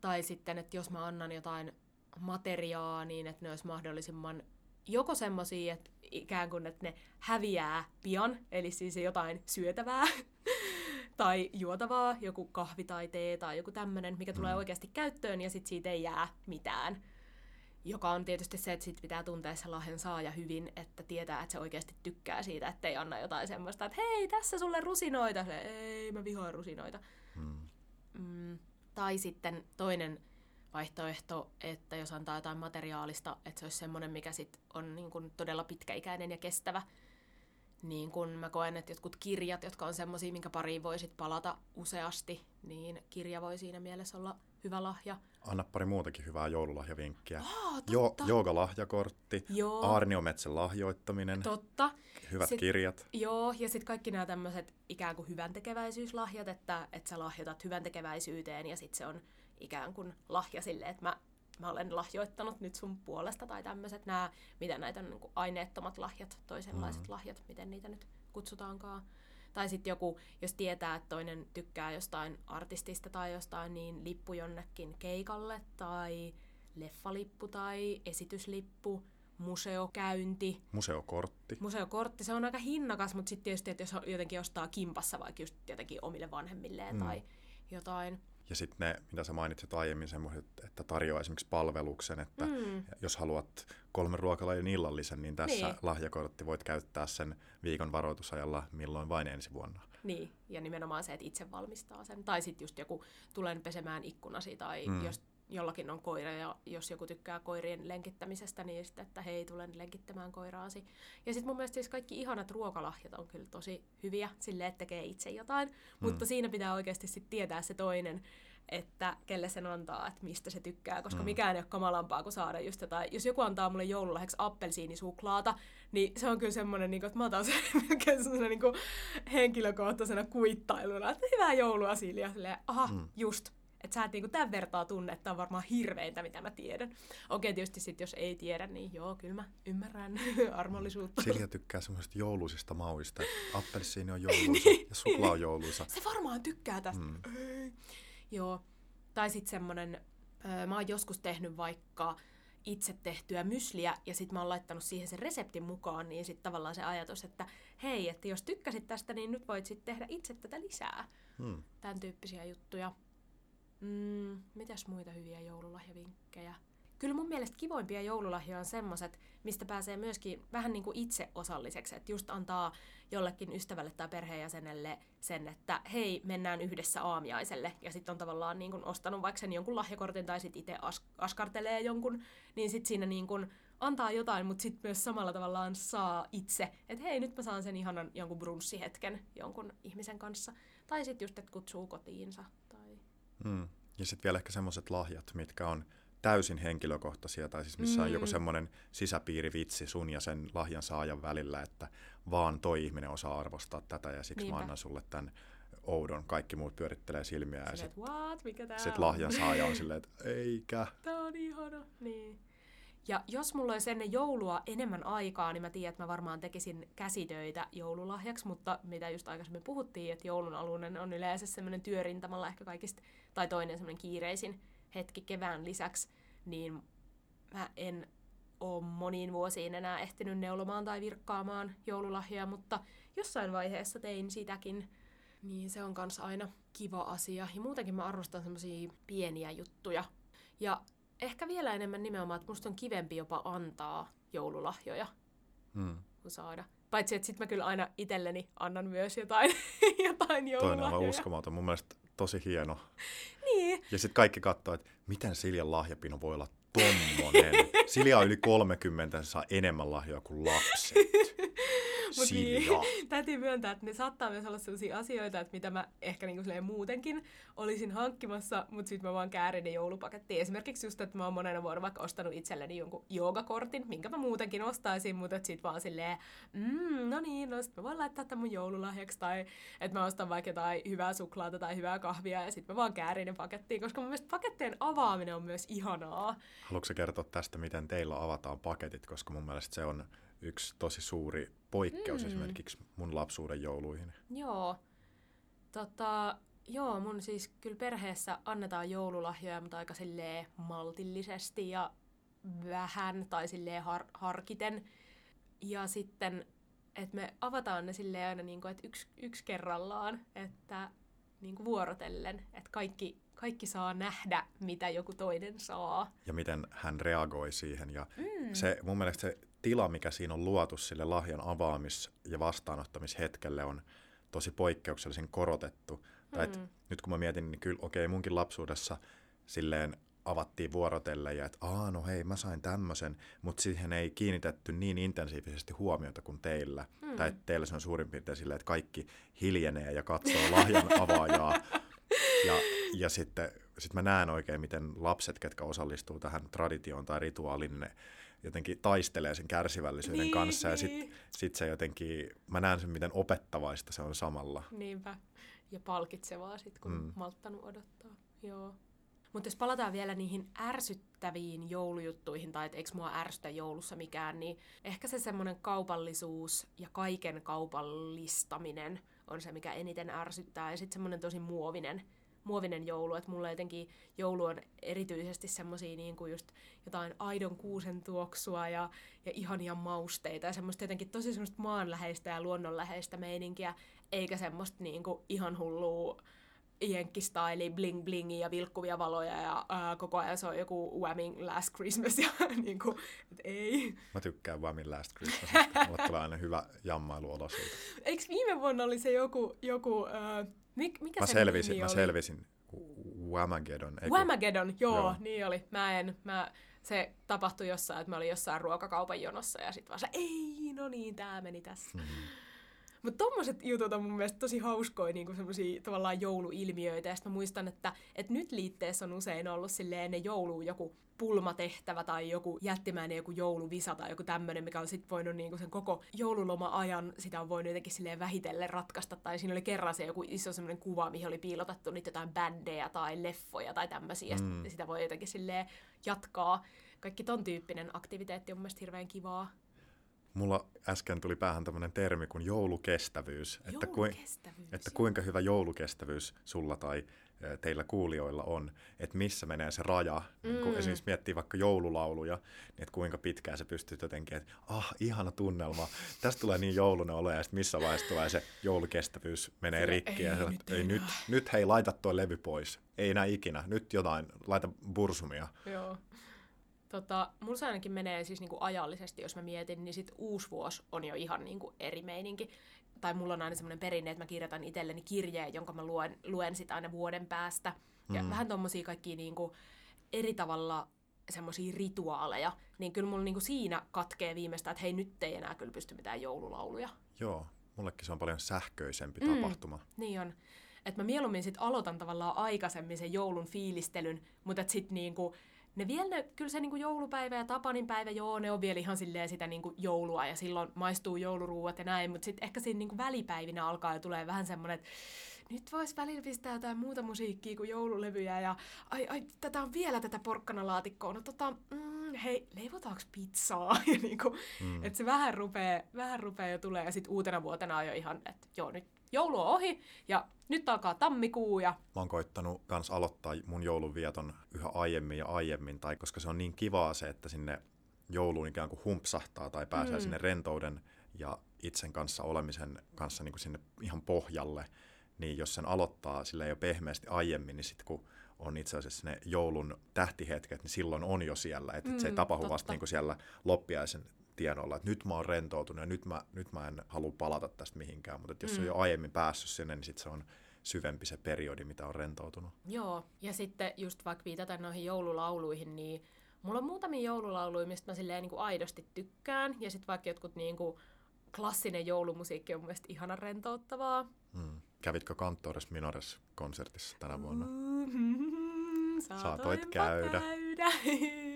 [SPEAKER 1] Tai sitten, että jos mä annan jotain materiaa niin, että ne olisi mahdollisimman joko semmoisia, että ikään kuin, että ne häviää pian, eli siis jotain syötävää, tai juotavaa, joku kahvi tai tee tai joku tämmöinen, mikä tulee mm. oikeasti käyttöön, ja sitten siitä ei jää mitään. Joka on tietysti se, että sit pitää tuntea se lahjan saaja hyvin, että tietää, että se oikeasti tykkää siitä, ettei anna jotain semmoista, että hei, tässä sulle rusinoita. Se, ei, mä vihaan rusinoita. Mm. Mm. Tai sitten toinen vaihtoehto, että jos antaa jotain materiaalista, että se olisi semmoinen, mikä sit on niin kuin todella pitkäikäinen ja kestävä. Niin kun mä koen, että jotkut kirjat, jotka on semmoisia, minkä pariin voisit palata useasti, niin kirja voi siinä mielessä olla hyvä lahja.
[SPEAKER 2] Anna pari muutakin hyvää joululahjavinkkiä.
[SPEAKER 1] Oh,
[SPEAKER 2] jo, joogalahjakortti, Joo. Aarniometsän lahjoittaminen.
[SPEAKER 1] Totta.
[SPEAKER 2] Hyvät
[SPEAKER 1] sit,
[SPEAKER 2] kirjat.
[SPEAKER 1] Joo, ja sitten kaikki nämä tämmöiset ikään kuin hyväntekeväisyyslahjat, että, että sä lahjoitat hyväntekeväisyyteen ja sitten se on ikään kuin lahja sille, että mä, mä olen lahjoittanut nyt sun puolesta tai tämmöiset nämä, mitä näitä on niin kuin aineettomat lahjat, toisenlaiset mm. lahjat, miten niitä nyt kutsutaankaan. Tai sitten joku, jos tietää, että toinen tykkää jostain artistista tai jostain, niin lippu jonnekin keikalle tai leffalippu tai esityslippu, museokäynti.
[SPEAKER 2] Museokortti.
[SPEAKER 1] Museokortti, se on aika hinnakas, mutta sitten tietysti, että jos jotenkin ostaa kimpassa vaikka just jotenkin omille vanhemmilleen mm. tai jotain.
[SPEAKER 2] Ja sitten ne, mitä sä mainitsit aiemmin, semmoiset, että tarjoaa esimerkiksi palveluksen, että mm. jos haluat kolmen ruokalajin illallisen, niin tässä niin. lahjakortti voit käyttää sen viikon varoitusajalla milloin vain ensi vuonna.
[SPEAKER 1] Niin, ja nimenomaan se, että itse valmistaa sen. Tai sitten just joku, tulen pesemään ikkunasi, tai mm. jos jollakin on koira, ja jos joku tykkää koirien lenkittämisestä, niin sitten, että hei, tulen lenkittämään koiraasi. Ja sitten mun mielestä siis kaikki ihanat ruokalahjat on kyllä tosi hyviä, sille että tekee itse jotain, mm. mutta siinä pitää oikeasti sitten tietää se toinen, että kelle sen antaa, että mistä se tykkää, koska mm. mikään ei ole kamalampaa kuin saada just jotain. Jos joku antaa mulle joululahjaksi appelsiinisuklaata, niin se on kyllä semmoinen, niin kuin, että mä otan sen semmoinen niin henkilökohtaisena kuittailuna, että hyvää joulua Silja, silleen, aha, mm. just, että sä et niinku tämän vertaa tunne, että on varmaan hirveintä, mitä mä tiedän. Okei, tietysti sit, jos ei tiedä, niin joo, kyllä mä ymmärrän armollisuutta.
[SPEAKER 2] Silja tykkää semmoisista jouluisista mauista. Appelsiini on jouluisa ja suklaa on jouluisa.
[SPEAKER 1] Se varmaan tykkää tästä. Mm. Joo. Tai sitten semmonen, mä oon joskus tehnyt vaikka itse tehtyä mysliä ja sitten mä oon laittanut siihen sen reseptin mukaan, niin sitten tavallaan se ajatus, että hei, että jos tykkäsit tästä, niin nyt voit sitten tehdä itse tätä lisää. Hmm. Tämän tyyppisiä juttuja. Mm, mitäs muita hyviä joululahjavinkkejä? Kyllä mun mielestä kivoimpia joululahjoja on semmoset, mistä pääsee myöskin vähän niin kuin itse osalliseksi. Että just antaa jollekin ystävälle tai perheenjäsenelle sen, että hei, mennään yhdessä aamiaiselle. Ja sitten on tavallaan niin kuin ostanut vaikka sen jonkun lahjakortin tai sitten itse as- askartelee jonkun. Niin sitten siinä niin kuin antaa jotain, mutta sitten myös samalla tavallaan saa itse, että hei, nyt mä saan sen ihanan jonkun brunssihetken jonkun ihmisen kanssa. Tai sitten just, että kutsuu kotiinsa
[SPEAKER 2] Mm. Ja sitten vielä ehkä semmoiset lahjat, mitkä on täysin henkilökohtaisia, tai siis missä mm. on joku mm. semmoinen sisäpiirivitsi sun ja sen lahjan saajan välillä, että vaan toi ihminen osaa arvostaa tätä, ja siksi Niinpä. mä annan sulle tämän oudon. Kaikki muut pyörittelee silmiä.
[SPEAKER 1] Silleen, ja sitten
[SPEAKER 2] sit lahjan saaja on silleen, että eikä.
[SPEAKER 1] Tää on ihana. Niin. Ja jos mulla olisi ennen joulua enemmän aikaa, niin mä tiedän, että mä varmaan tekisin käsitöitä joululahjaksi, mutta mitä just aikaisemmin puhuttiin, että joulun alunen on yleensä semmoinen työrintamalla ehkä kaikista, tai toinen semmoinen kiireisin hetki kevään lisäksi, niin mä en ole moniin vuosiin enää ehtinyt neulomaan tai virkkaamaan joululahjaa, mutta jossain vaiheessa tein sitäkin. Niin se on kans aina kiva asia. Ja muutenkin mä arvostan semmoisia pieniä juttuja. Ja ehkä vielä enemmän nimenomaan, että musta on kivempi jopa antaa joululahjoja hmm. kuin saada. Paitsi, että sitten mä kyllä aina itselleni annan myös jotain, jotain joululahjoja.
[SPEAKER 2] Toinen on uskomaton. Mun mielestä tosi hieno.
[SPEAKER 1] niin.
[SPEAKER 2] Ja sitten kaikki katsoo, että miten Siljan lahjapino voi olla tommonen. Silja on yli 30, se saa enemmän lahjoja kuin lapset.
[SPEAKER 1] Mut niin, täytyy myöntää, että ne saattaa myös olla sellaisia asioita, että mitä mä ehkä niinku muutenkin olisin hankkimassa, mutta sitten mä vaan käärin ne joulupakettiin. Esimerkiksi just, että mä oon monena vuonna vaikka ostanut itselleni jonkun joogakortin, minkä mä muutenkin ostaisin, mutta sitten vaan silleen, mm, no niin, no sit mä voin laittaa tämän mun joululahjaksi, tai että mä ostan vaikka jotain hyvää suklaata tai hyvää kahvia, ja sitten mä vaan käärin ne pakettiin, koska mun mielestä pakettien avaaminen on myös ihanaa.
[SPEAKER 2] Haluatko kertoa tästä, miten teillä avataan paketit, koska mun mielestä se on yksi tosi suuri poikkeus mm. esimerkiksi mun lapsuuden jouluihin.
[SPEAKER 1] Joo. Tota, joo, mun siis kyllä perheessä annetaan joululahjoja, mutta aika silleen maltillisesti ja vähän tai silleen har- harkiten. Ja sitten, että me avataan ne silleen aina niin kuin, että yksi, yksi kerrallaan, että niin kuin vuorotellen, että kaikki, kaikki saa nähdä, mitä joku toinen saa.
[SPEAKER 2] Ja miten hän reagoi siihen. Ja mm. se, mun mielestä se tila, mikä siinä on luotu sille lahjan avaamis- ja vastaanottamishetkelle on tosi poikkeuksellisen korotettu. Mm. Tai et, nyt kun mä mietin, niin kyllä okei, okay, munkin lapsuudessa silleen avattiin vuorotelle ja että aa no hei mä sain tämmöisen, mutta siihen ei kiinnitetty niin intensiivisesti huomiota kuin teillä. Mm. Tai että teillä se on suurin piirtein silleen, että kaikki hiljenee ja katsoo lahjan avaajaa. ja, ja sitten sit mä näen oikein, miten lapset, ketkä osallistuu tähän traditioon tai rituaaliin, ne jotenkin taistelee sen kärsivällisyyden niin, kanssa ja sitten niin. sit se jotenkin, mä näen sen miten opettavaista se on samalla.
[SPEAKER 1] Niinpä, ja palkitsevaa sitten kun mm. malttanut odottaa. Joo. Mutta jos palataan vielä niihin ärsyttäviin joulujuttuihin, tai että eikö mua ärsytä joulussa mikään, niin ehkä se semmoinen kaupallisuus ja kaiken kaupallistaminen on se, mikä eniten ärsyttää. Ja sitten semmoinen tosi muovinen muovinen joulu, että mulle jotenkin joulu on erityisesti semmosia niin kuin just jotain aidon kuusen tuoksua ja, ja ihania mausteita ja semmoista jotenkin tosi semmoista maanläheistä ja luonnonläheistä meininkiä, eikä semmoista niin kuin ihan hullua jenkkistaili, bling blingi ja vilkkuvia valoja ja ää, koko ajan se on joku Whamming Last Christmas ja niin kuin, et ei.
[SPEAKER 2] Mä tykkään Whamming Last Christmas, mulle tulee aina hyvä jammailuolo siitä.
[SPEAKER 1] Eikö viime vuonna oli se joku, joku ää, Mik, mikä
[SPEAKER 2] mä
[SPEAKER 1] se
[SPEAKER 2] selvisin,
[SPEAKER 1] nimi
[SPEAKER 2] mä
[SPEAKER 1] oli?
[SPEAKER 2] selvisin. Whamageddon.
[SPEAKER 1] Whamageddon, joo, joo, niin oli. Mä en, mä, se tapahtui jossain, että mä olin jossain ruokakaupan jonossa ja sitten vaan se, ei, no niin, tää meni tässä. Mm-hmm. Mutta tommoset jutut on mun mielestä tosi hauskoja niinku semmosia tavallaan jouluilmiöitä. Ja sitten mä muistan, että, että nyt liitteessä on usein ollut silleen ennen joulua joku pulmatehtävä tai joku jättimäinen joku jouluvisa tai joku tämmöinen, mikä on sitten voinut niinku sen koko joululoma-ajan, sitä on voinut jotenkin silleen vähitellen ratkaista. Tai siinä oli kerran se joku iso semmoinen kuva, mihin oli piilotettu niitä jotain bändejä tai leffoja tai tämmöisiä. Mm. Ja sitä voi jotenkin silleen jatkaa. Kaikki ton tyyppinen aktiviteetti on mun mielestä hirveän kivaa.
[SPEAKER 2] Mulla äsken tuli päähän tämmöinen termi kuin joulukestävyys. Että, joulukestävyys. Että, että kuinka hyvä joulukestävyys sulla tai teillä kuulijoilla on, että missä menee se raja. Mm. Niin kun esimerkiksi miettii vaikka joululauluja, niin että kuinka pitkään se pystyy jotenkin, että ah, ihana tunnelma, tästä tulee niin joulunen olo, ja sitten missä vaiheessa tulee se joulukestävyys menee Sille, rikki, ei, ja sanot, nyt, ei, nyt, nyt hei, laita tuo levy pois, ei enää ikinä, nyt jotain, laita bursumia.
[SPEAKER 1] Joo. Tota, mulla se ainakin menee siis niinku ajallisesti, jos mä mietin, niin sit uusi vuosi on jo ihan niinku eri meininki. Tai mulla on aina semmoinen perinne, että mä kirjoitan itselleni kirjeen, jonka mä luen, luen sit aina vuoden päästä. Ja mm. vähän tommosia kaikkia niinku eri tavalla semmoisia rituaaleja, niin kyllä mulla niinku siinä katkee viimeistä, että hei nyt ei enää kyllä pysty mitään joululauluja.
[SPEAKER 2] Joo, mullekin se on paljon sähköisempi mm, tapahtuma.
[SPEAKER 1] Niin on. Että mä mieluummin sit aloitan tavallaan aikaisemmin sen joulun fiilistelyn, mutta sitten niinku ne vielä, ne, kyllä se niinku joulupäivä ja Tapanin päivä, joo, ne on vielä ihan silleen sitä niinku joulua ja silloin maistuu jouluruuat ja näin, mutta sitten ehkä siinä niinku välipäivinä alkaa ja tulee vähän semmoinen, että nyt vois välillä pistää jotain muuta musiikkia kuin joululevyjä ja ai, ai, tätä on vielä tätä porkkanalaatikkoa, no tota, mm, hei, leivotaanko pizzaa? ja niinku, mm. että se vähän rupeaa, vähän rupeaa jo tulee ja sitten uutena vuotena on jo ihan, että joo, nyt joulu on ohi ja nyt alkaa tammikuu ja...
[SPEAKER 2] Mä oon koittanut kans aloittaa mun joulunvieton yhä aiemmin ja aiemmin, tai koska se on niin kivaa se, että sinne jouluun ikään kuin humpsahtaa tai pääsee mm. sinne rentouden ja itsen kanssa olemisen kanssa niin kuin sinne ihan pohjalle, niin jos sen aloittaa sille jo pehmeästi aiemmin, niin sitten kun on itse asiassa ne joulun tähtihetket, niin silloin on jo siellä. Että mm, se ei tapahdu totta. vasta niin kuin siellä loppiaisen tienoilla, että nyt mä oon rentoutunut ja nyt mä, nyt mä en halua palata tästä mihinkään, mutta jos mm. on jo aiemmin päässyt sinne, niin sit se on syvempi se periodi, mitä on rentoutunut.
[SPEAKER 1] Joo, ja sitten just vaikka viitataan noihin joululauluihin, niin mulla on muutamia joululauluja, mistä mä silleen niin kuin aidosti tykkään, ja sitten vaikka jotkut niin kuin klassinen joulumusiikki on mun mielestä ihanan rentouttavaa.
[SPEAKER 2] Mm. Kävitkö Cantores Minores konsertissa tänä vuonna?
[SPEAKER 1] Mm-hmm,
[SPEAKER 2] Saatoit käydä.
[SPEAKER 1] käydä.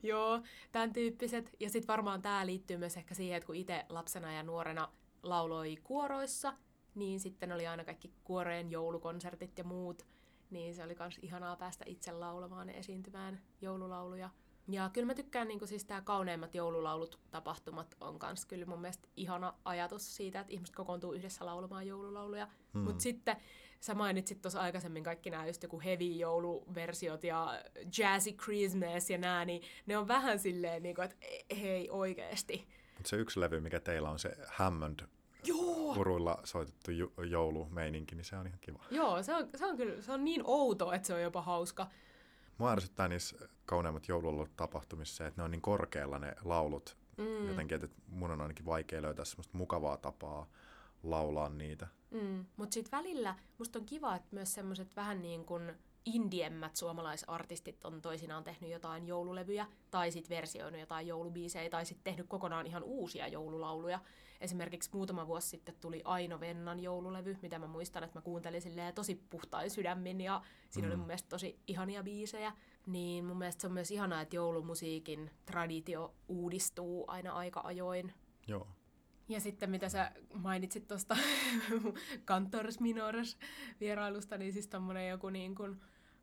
[SPEAKER 1] Joo, tämän tyyppiset. Ja sitten varmaan tämä liittyy myös ehkä siihen, että kun itse lapsena ja nuorena lauloi kuoroissa, niin sitten oli aina kaikki kuorojen joulukonsertit ja muut. Niin se oli myös ihanaa päästä itse laulamaan ja esiintymään joululauluja. Ja kyllä mä tykkään, niin siis tämä kauneimmat joululaulut tapahtumat on myös kyllä mun mielestä ihana ajatus siitä, että ihmiset kokoontuu yhdessä laulamaan joululauluja. Hmm. Mutta sitten sä mainitsit tuossa aikaisemmin kaikki nämä just joku heavy jouluversiot ja jazzy Christmas ja nää, niin ne on vähän silleen, niin kuin, että hei oikeesti.
[SPEAKER 2] Mutta se yksi levy, mikä teillä on, se Hammond
[SPEAKER 1] Joo.
[SPEAKER 2] kuruilla soitettu joulumeininki, niin se on ihan kiva.
[SPEAKER 1] Joo, se on, se on kyllä se on niin outo, että se on jopa hauska.
[SPEAKER 2] Mua ärsyttää niissä kauneimmat joululaulut tapahtumissa että ne on niin korkealla ne laulut. Mm. Jotenkin, että mun on ainakin vaikea löytää semmoista mukavaa tapaa laulaa niitä.
[SPEAKER 1] Mm. Mutta sitten välillä musta on kiva, että myös semmoiset vähän niin kuin indiemmät suomalaisartistit on toisinaan tehnyt jotain joululevyjä, tai sitten versioinut jotain joulubiisejä, tai sitten tehnyt kokonaan ihan uusia joululauluja. Esimerkiksi muutama vuosi sitten tuli Aino Vennan joululevy, mitä mä muistan, että mä kuuntelin tosi puhtain sydämin, ja siinä mm. oli mun mielestä tosi ihania biisejä. Niin mun mielestä se on myös ihanaa, että joulumusiikin traditio uudistuu aina aika ajoin.
[SPEAKER 2] Joo.
[SPEAKER 1] Ja sitten mitä sä mainitsit tuosta Cantors Minores vierailusta, niin siis tommonen joku niin kuin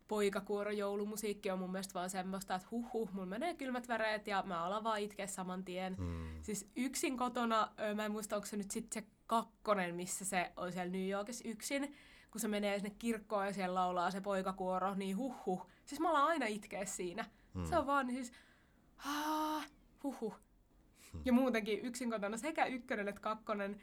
[SPEAKER 1] poikakuoro joulumusiikki on mun mielestä vaan semmoista, että huh huh, mulla menee kylmät väreet ja mä alan vaan itkeä saman tien. Mm. Siis yksin kotona, mä en muista, onko se nyt sitten se kakkonen, missä se on siellä New Yorkissa yksin, kun se menee sinne kirkkoon ja siellä laulaa se poikakuoro, niin huh huh. Siis mä alan aina itkeä siinä. Mm. Se on vaan niin siis, huh huh. Ja muutenkin yksin kotona sekä ykkönen että kakkonen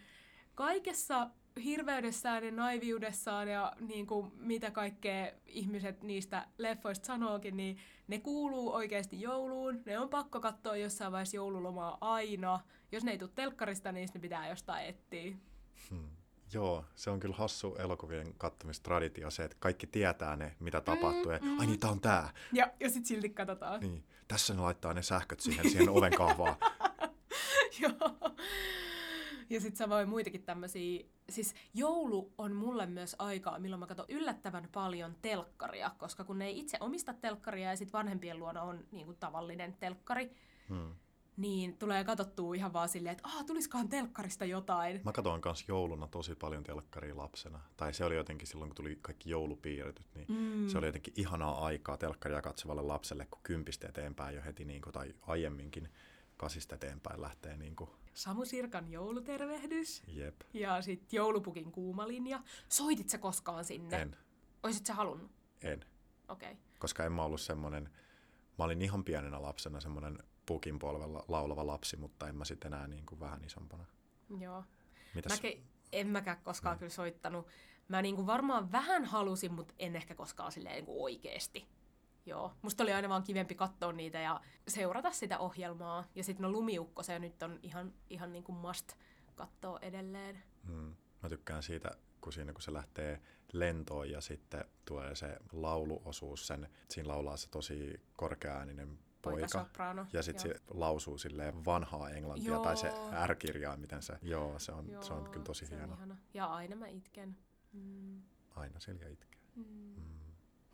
[SPEAKER 1] kaikessa hirveydessään ja naiviudessaan ja niin kuin mitä kaikkea ihmiset niistä leffoista sanookin, niin ne kuuluu oikeasti jouluun. Ne on pakko katsoa jossain vaiheessa joululomaa aina. Jos ne ei tule telkkarista, niin ne pitää jostain etsiä.
[SPEAKER 2] Hmm. Joo, se on kyllä hassu elokuvien kattomistraditio se, että kaikki tietää ne, mitä tapahtuu. Mm, mm. Ai niin, tää on tää.
[SPEAKER 1] Ja, ja sitten silti katsotaan.
[SPEAKER 2] Niin, tässä ne laittaa ne sähköt siihen, siihen oven kahvaan.
[SPEAKER 1] Joo. Ja sitten sä voi muitakin tämmöisiä, siis joulu on mulle myös aikaa, milloin mä katson yllättävän paljon telkkaria, koska kun ne ei itse omista telkkaria ja sitten vanhempien luona on niin kuin tavallinen telkkari, hmm. niin tulee katsottua ihan vaan silleen, että ah, tulisikohan telkkarista jotain.
[SPEAKER 2] Mä katsoin kanssa jouluna tosi paljon telkkaria lapsena. Tai se oli jotenkin silloin, kun tuli kaikki joulupiirretyt, niin mm. se oli jotenkin ihanaa aikaa telkkaria katsovalle lapselle, kun kympistä eteenpäin jo heti, niin kuin, tai aiemminkin kasista eteenpäin lähtee niin kuin
[SPEAKER 1] Samu Sirkan joulutervehdys.
[SPEAKER 2] Jep.
[SPEAKER 1] Ja sitten joulupukin kuumalinja. Soitit sä koskaan sinne?
[SPEAKER 2] En.
[SPEAKER 1] Oisit sä halunnut?
[SPEAKER 2] En.
[SPEAKER 1] Okei. Okay.
[SPEAKER 2] Koska en mä ollut semmoinen, mä olin ihan pienenä lapsena semmoinen pukin polvella laulava lapsi, mutta en mä sitten enää niin kuin vähän isompana.
[SPEAKER 1] Joo. Mitäs? Mäkin, en mäkään koskaan no. kyllä soittanut. Mä niin kuin varmaan vähän halusin, mutta en ehkä koskaan silleen niin kuin oikeesti. Joo, musta oli aina vaan kivempi katsoa niitä ja seurata sitä ohjelmaa. Ja sitten no Lumiukko, se nyt on ihan, ihan niin kuin must katsoa edelleen.
[SPEAKER 2] Hmm. Mä tykkään siitä, kun siinä kun se lähtee lentoon ja sitten tulee se lauluosuus, sen, siinä laulaa se tosi korkeaääninen poika. Ja sitten se lausuu silleen vanhaa englantia joo. tai se R-kirjaa, miten se, joo, se on, joo, se on kyllä tosi hieno.
[SPEAKER 1] Ja aina mä itken. Mm.
[SPEAKER 2] Aina Silja itkee. Mm. Mm.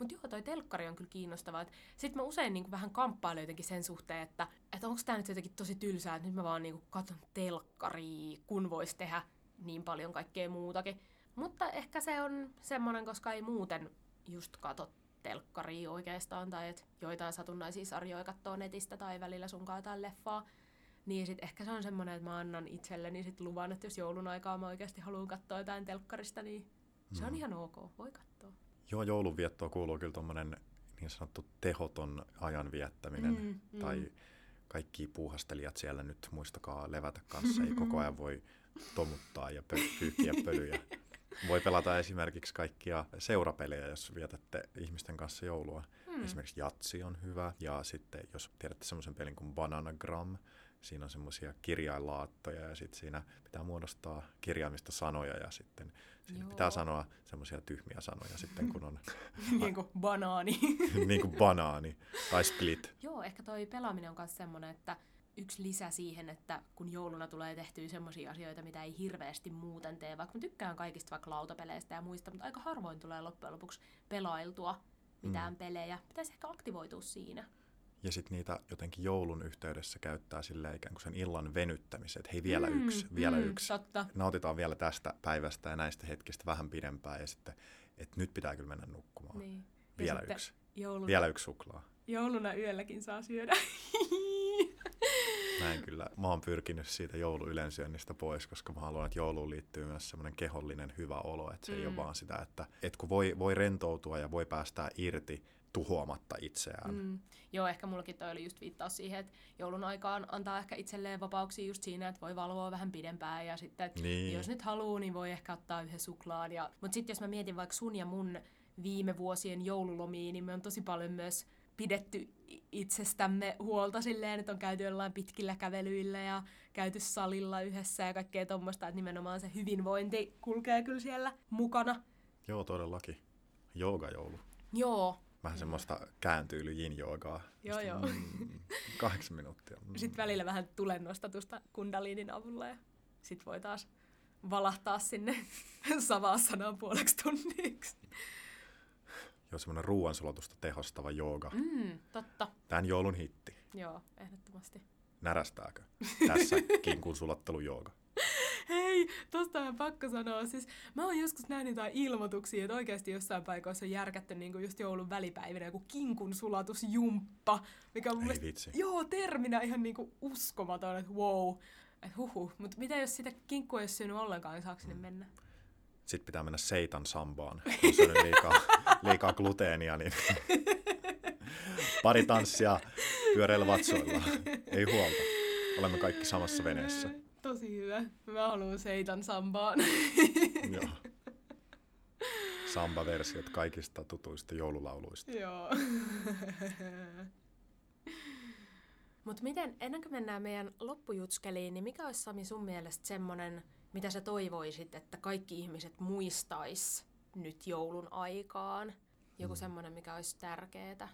[SPEAKER 1] Mutta joo, toi telkkari on kyllä kiinnostavaa. Sitten mä usein niin vähän kamppailen jotenkin sen suhteen, että, että onko tämä nyt jotenkin tosi tylsää, että nyt mä vaan niin katson telkkaria, kun voisi tehdä niin paljon kaikkea muutakin. Mutta ehkä se on semmoinen, koska ei muuten just katso telkkaria oikeastaan, tai että joitain satunnaisia sarjoja katsoo netistä tai välillä sunkaan jotain leffaa. Niin sit ehkä se on semmoinen, että mä annan itselleni sit luvan, että jos joulun aikaa mä oikeasti haluan katsoa jotain telkkarista, niin se on mm. ihan ok, voi katsoa.
[SPEAKER 2] Joo, joulunviettoa kuuluu kyllä tuommoinen niin sanottu tehoton ajan viettäminen. Mm, mm. Tai kaikki puuhastelijat siellä nyt muistakaa levätä kanssa. Ei koko ajan voi tomuttaa ja pö- pyyhkiä pölyjä. Voi pelata esimerkiksi kaikkia seurapelejä, jos vietätte ihmisten kanssa joulua. Mm. Esimerkiksi Jatsi on hyvä. Ja sitten jos tiedätte semmoisen pelin kuin Bananagram, siinä on semmoisia kirjainlaattoja ja sitten siinä pitää muodostaa kirjaimista sanoja ja sitten siinä Joo. pitää sanoa semmoisia tyhmiä sanoja sitten kun on...
[SPEAKER 1] niin kuin banaani.
[SPEAKER 2] niin kuin banaani tai split.
[SPEAKER 1] Joo, ehkä toi pelaaminen on myös semmoinen, että yksi lisä siihen, että kun jouluna tulee tehtyä semmoisia asioita, mitä ei hirveästi muuten tee, vaikka mä tykkään kaikista vaikka lautapeleistä ja muista, mutta aika harvoin tulee loppujen lopuksi pelailtua mitään mm. pelejä. Pitäisi ehkä aktivoitua siinä.
[SPEAKER 2] Ja sitten niitä jotenkin joulun yhteydessä käyttää sille ikään kuin sen illan venyttämisen, että hei vielä mm, yksi, vielä mm, yksi.
[SPEAKER 1] Totta.
[SPEAKER 2] Nautitaan vielä tästä päivästä ja näistä hetkistä vähän pidempään ja sitten, että nyt pitää kyllä mennä nukkumaan. Niin. Vielä yksi. Jouluna, vielä yksi suklaa.
[SPEAKER 1] Jouluna yölläkin saa syödä.
[SPEAKER 2] Näin kyllä. Mä oon pyrkinyt siitä jouluylensyönnistä pois, koska mä haluan, että jouluun liittyy myös semmoinen kehollinen hyvä olo. Että se mm. ei ole mm. vaan sitä, että, että kun voi, voi rentoutua ja voi päästää irti tuhoamatta itseään. Mm.
[SPEAKER 1] Joo, ehkä mullakin toi oli just viittaus siihen, että joulun aikaan antaa ehkä itselleen vapauksia just siinä, että voi valvoa vähän pidempään ja sitten, että niin. jos nyt haluaa, niin voi ehkä ottaa yhden suklaan. Ja... Mutta sitten jos mä mietin vaikka sun ja mun viime vuosien joululomiin, niin me on tosi paljon myös pidetty itsestämme huolta silleen, että on käyty jollain pitkillä kävelyillä ja käyty salilla yhdessä ja kaikkea tuommoista, että nimenomaan se hyvinvointi kulkee kyllä siellä mukana.
[SPEAKER 2] Joo, todellakin. Joogajoulu.
[SPEAKER 1] Joo.
[SPEAKER 2] Vähän semmoista kääntyyly yin joogaa.
[SPEAKER 1] Joo, joo. Mm,
[SPEAKER 2] kahdeksan minuuttia. Mm.
[SPEAKER 1] Sitten välillä vähän tulennostatusta kundaliinin avulla ja sitten voi taas valahtaa sinne savaasanaan puoleksi tunniksi.
[SPEAKER 2] Joo, semmoinen ruoansulatusta tehostava jooga.
[SPEAKER 1] Mm, totta.
[SPEAKER 2] Tämän joulun hitti.
[SPEAKER 1] Joo, ehdottomasti.
[SPEAKER 2] Närästääkö tässä kinkun sulattelu jooga?
[SPEAKER 1] Hei, tosta on pakko sanoa. Siis mä oon joskus nähnyt jotain ilmoituksia, että oikeasti jossain paikoissa on järkätty niinku just joulun välipäivinä joku kinkun sulatusjumppa, mikä on mun mielestä, joo, terminä ihan niinku uskomaton, että wow. Että huhu. Mutta mitä jos sitä kinkkua ei ole syönyt ollenkaan, niin saako sinne mm. mennä?
[SPEAKER 2] sitten pitää mennä seitan sambaan, jos on liikaa, liikaa gluteenia, niin pari tanssia pyöreillä vatsoilla. Ei huolta. Olemme kaikki samassa veneessä.
[SPEAKER 1] Tosi hyvä. Mä haluan seitan sambaan.
[SPEAKER 2] Joo. Samba-versiot kaikista tutuista joululauluista.
[SPEAKER 1] Joo. Mutta miten, ennen kuin mennään meidän loppujutskeliin, niin mikä olisi Sami sun mielestä semmoinen mitä sä toivoisit, että kaikki ihmiset muistais nyt joulun aikaan? Joku mm. semmoinen, mikä olisi tärkeää?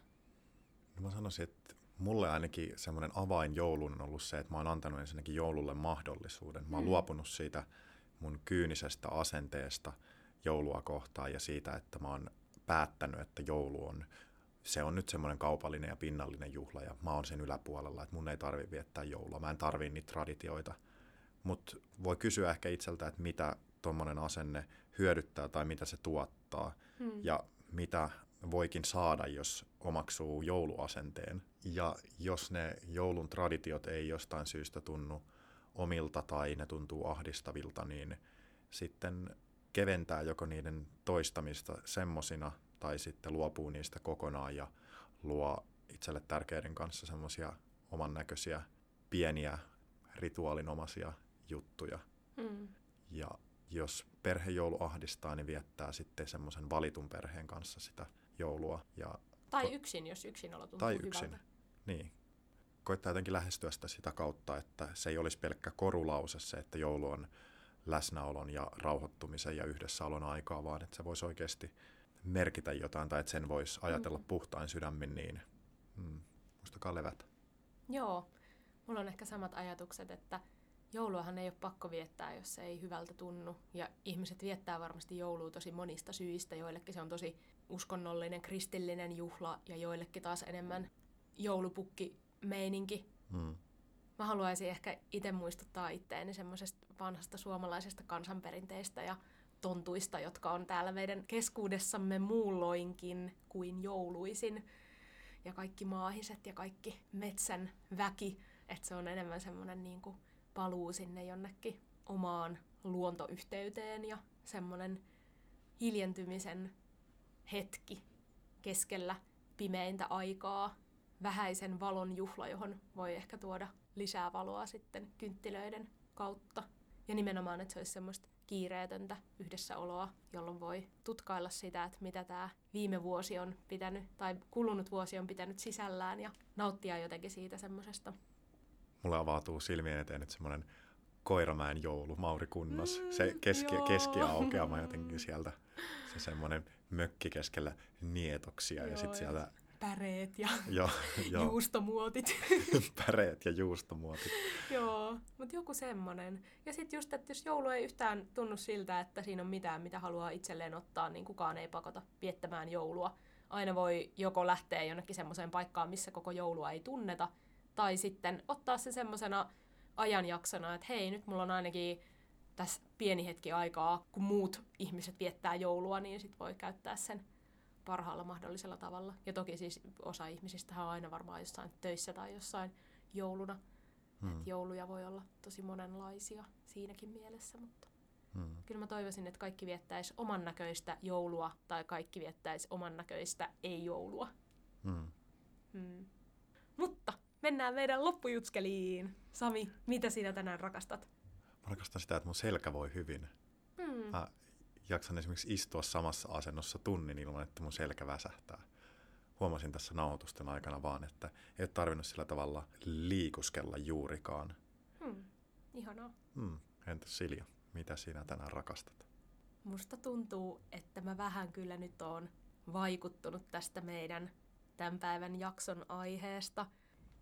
[SPEAKER 2] No mä sanoisin, että mulle ainakin semmoinen avain joulun on ollut se, että mä oon antanut ensinnäkin joululle mahdollisuuden. Mä oon mm. luopunut siitä mun kyynisestä asenteesta joulua kohtaan ja siitä, että mä oon päättänyt, että joulu on se on nyt semmoinen kaupallinen ja pinnallinen juhla ja mä oon sen yläpuolella, että mun ei tarvi viettää joulua. Mä en tarvii niitä traditioita mutta voi kysyä ehkä itseltä, että mitä tuommoinen asenne hyödyttää tai mitä se tuottaa hmm. ja mitä voikin saada, jos omaksuu jouluasenteen. Ja jos ne joulun traditiot ei jostain syystä tunnu omilta tai ne tuntuu ahdistavilta, niin sitten keventää joko niiden toistamista semmosina tai sitten luopuu niistä kokonaan ja luo itselle tärkeiden kanssa semmoisia oman näköisiä pieniä rituaalinomaisia juttuja. Mm. Ja jos perhejoulu ahdistaa, niin viettää sitten semmoisen valitun perheen kanssa sitä joulua. Ja
[SPEAKER 1] tai yksin, jos yksin olo tuntuu
[SPEAKER 2] Tai
[SPEAKER 1] hyvältä.
[SPEAKER 2] yksin, niin. Koittaa jotenkin lähestyä sitä sitä kautta, että se ei olisi pelkkä korulause se, että joulu on läsnäolon ja rauhoittumisen ja yhdessäolon aikaa, vaan että se voisi oikeasti merkitä jotain tai että sen voisi ajatella mm. puhtain sydämin, niin mm, muistakaa levätä.
[SPEAKER 1] Joo, mulla on ehkä samat ajatukset, että jouluahan ei ole pakko viettää, jos se ei hyvältä tunnu. Ja ihmiset viettää varmasti joulua tosi monista syistä. Joillekin se on tosi uskonnollinen, kristillinen juhla ja joillekin taas enemmän joulupukki-meininki. Hmm. Mä haluaisin ehkä itse muistuttaa itteeni semmoisesta vanhasta suomalaisesta kansanperinteistä ja tontuista, jotka on täällä meidän keskuudessamme muulloinkin kuin jouluisin. Ja kaikki maahiset ja kaikki metsän väki. Että se on enemmän semmoinen niin kuin paluu sinne jonnekin omaan luontoyhteyteen ja semmoinen hiljentymisen hetki keskellä pimeintä aikaa, vähäisen valon juhla, johon voi ehkä tuoda lisää valoa sitten kynttilöiden kautta. Ja nimenomaan, että se olisi semmoista kiireetöntä yhdessäoloa, jolloin voi tutkailla sitä, että mitä tämä viime vuosi on pitänyt, tai kulunut vuosi on pitänyt sisällään, ja nauttia jotenkin siitä semmoisesta
[SPEAKER 2] mulle avautuu silmien eteen nyt semmoinen Koiramäen joulu, Mauri Kunnos. Mm, se keski, keskiaukeama jotenkin sieltä. Se semmoinen mökki keskellä nietoksia joo, ja sitten sieltä
[SPEAKER 1] päreet ja
[SPEAKER 2] Joo, joo.
[SPEAKER 1] juustomuotit.
[SPEAKER 2] Päreet ja juustomuotit.
[SPEAKER 1] Joo, mutta joku semmonen. Ja sitten just, että jos joulu ei yhtään tunnu siltä, että siinä on mitään, mitä haluaa itselleen ottaa, niin kukaan ei pakota viettämään joulua. Aina voi joko lähteä jonnekin semmoiseen paikkaan, missä koko joulua ei tunneta, tai sitten ottaa se semmoisena ajanjaksona, että hei, nyt mulla on ainakin tässä pieni hetki aikaa, kun muut ihmiset viettää joulua, niin sit voi käyttää sen parhaalla mahdollisella tavalla. Ja toki siis osa ihmisistä on aina varmaan jossain töissä tai jossain jouluna.
[SPEAKER 2] Hmm.
[SPEAKER 1] Et jouluja voi olla tosi monenlaisia siinäkin mielessä, mutta
[SPEAKER 2] Hmm.
[SPEAKER 1] kyllä mä toivoisin, että kaikki viettäisi oman näköistä joulua tai kaikki viettäisi oman näköistä ei-joulua.
[SPEAKER 2] Hmm.
[SPEAKER 1] Hmm. Mutta mennään meidän loppujutskeliin. Sami, mitä sinä tänään rakastat?
[SPEAKER 2] Rakastan sitä, että mun selkä voi hyvin.
[SPEAKER 1] Hmm.
[SPEAKER 2] Mä jaksan esimerkiksi istua samassa asennossa tunnin ilman, että mun selkä väsähtää. Huomasin tässä nauhoitusten aikana vaan, että ei ole tarvinnut sillä tavalla liikuskella juurikaan.
[SPEAKER 1] Hmm. Ihanaa.
[SPEAKER 2] Hmm. Entäs Silja, mitä sinä tänään rakastat?
[SPEAKER 1] Musta tuntuu, että mä vähän kyllä nyt oon vaikuttunut tästä meidän tämän päivän jakson aiheesta.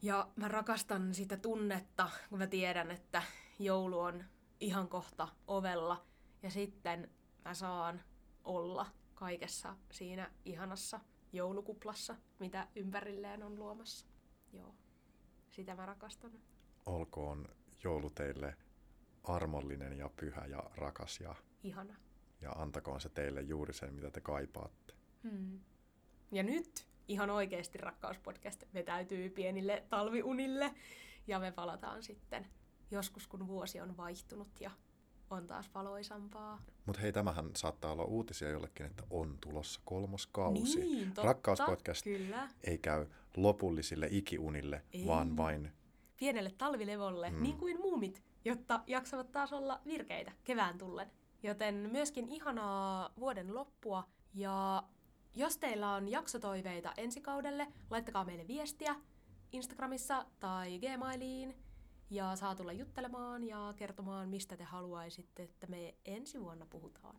[SPEAKER 1] Ja mä rakastan sitä tunnetta, kun mä tiedän, että joulu on ihan kohta ovella. Ja sitten mä saan olla kaikessa siinä ihanassa joulukuplassa, mitä ympärilleen on luomassa. Joo, sitä mä rakastan.
[SPEAKER 2] Olkoon joulu teille armollinen ja pyhä ja rakas ja,
[SPEAKER 1] Ihana.
[SPEAKER 2] ja antakoon se teille juuri sen, mitä te kaipaatte.
[SPEAKER 1] Hmm. Ja nyt ihan oikeasti Rakkauspodcast vetäytyy pienille talviunille ja me palataan sitten joskus, kun vuosi on vaihtunut ja on taas valoisampaa.
[SPEAKER 2] Mutta hei, tämähän saattaa olla uutisia jollekin, että on tulossa kolmos kausi.
[SPEAKER 1] Niin, totta.
[SPEAKER 2] Rakkauspodcast
[SPEAKER 1] Kyllä.
[SPEAKER 2] ei käy lopullisille ikiunille,
[SPEAKER 1] Ei.
[SPEAKER 2] vaan vain
[SPEAKER 1] Pienelle talvilevolle, mm. niin kuin muumit, jotta jaksavat taas olla virkeitä kevään tullen. Joten myöskin ihanaa vuoden loppua ja jos teillä on jaksotoiveita ensi kaudelle, laittakaa meille viestiä Instagramissa tai Gmailiin ja saa tulla juttelemaan ja kertomaan, mistä te haluaisitte, että me ensi vuonna puhutaan.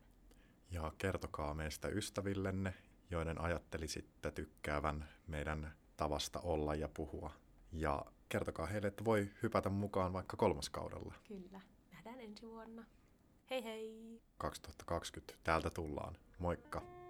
[SPEAKER 2] Ja kertokaa meistä ystävillenne, joiden ajattelisitte tykkäävän meidän tavasta olla ja puhua. Ja kertokaa heille, että voi hypätä mukaan vaikka kolmoskaudella.
[SPEAKER 1] Kyllä. Nähdään ensi vuonna. Hei hei!
[SPEAKER 2] 2020. Täältä tullaan. Moikka!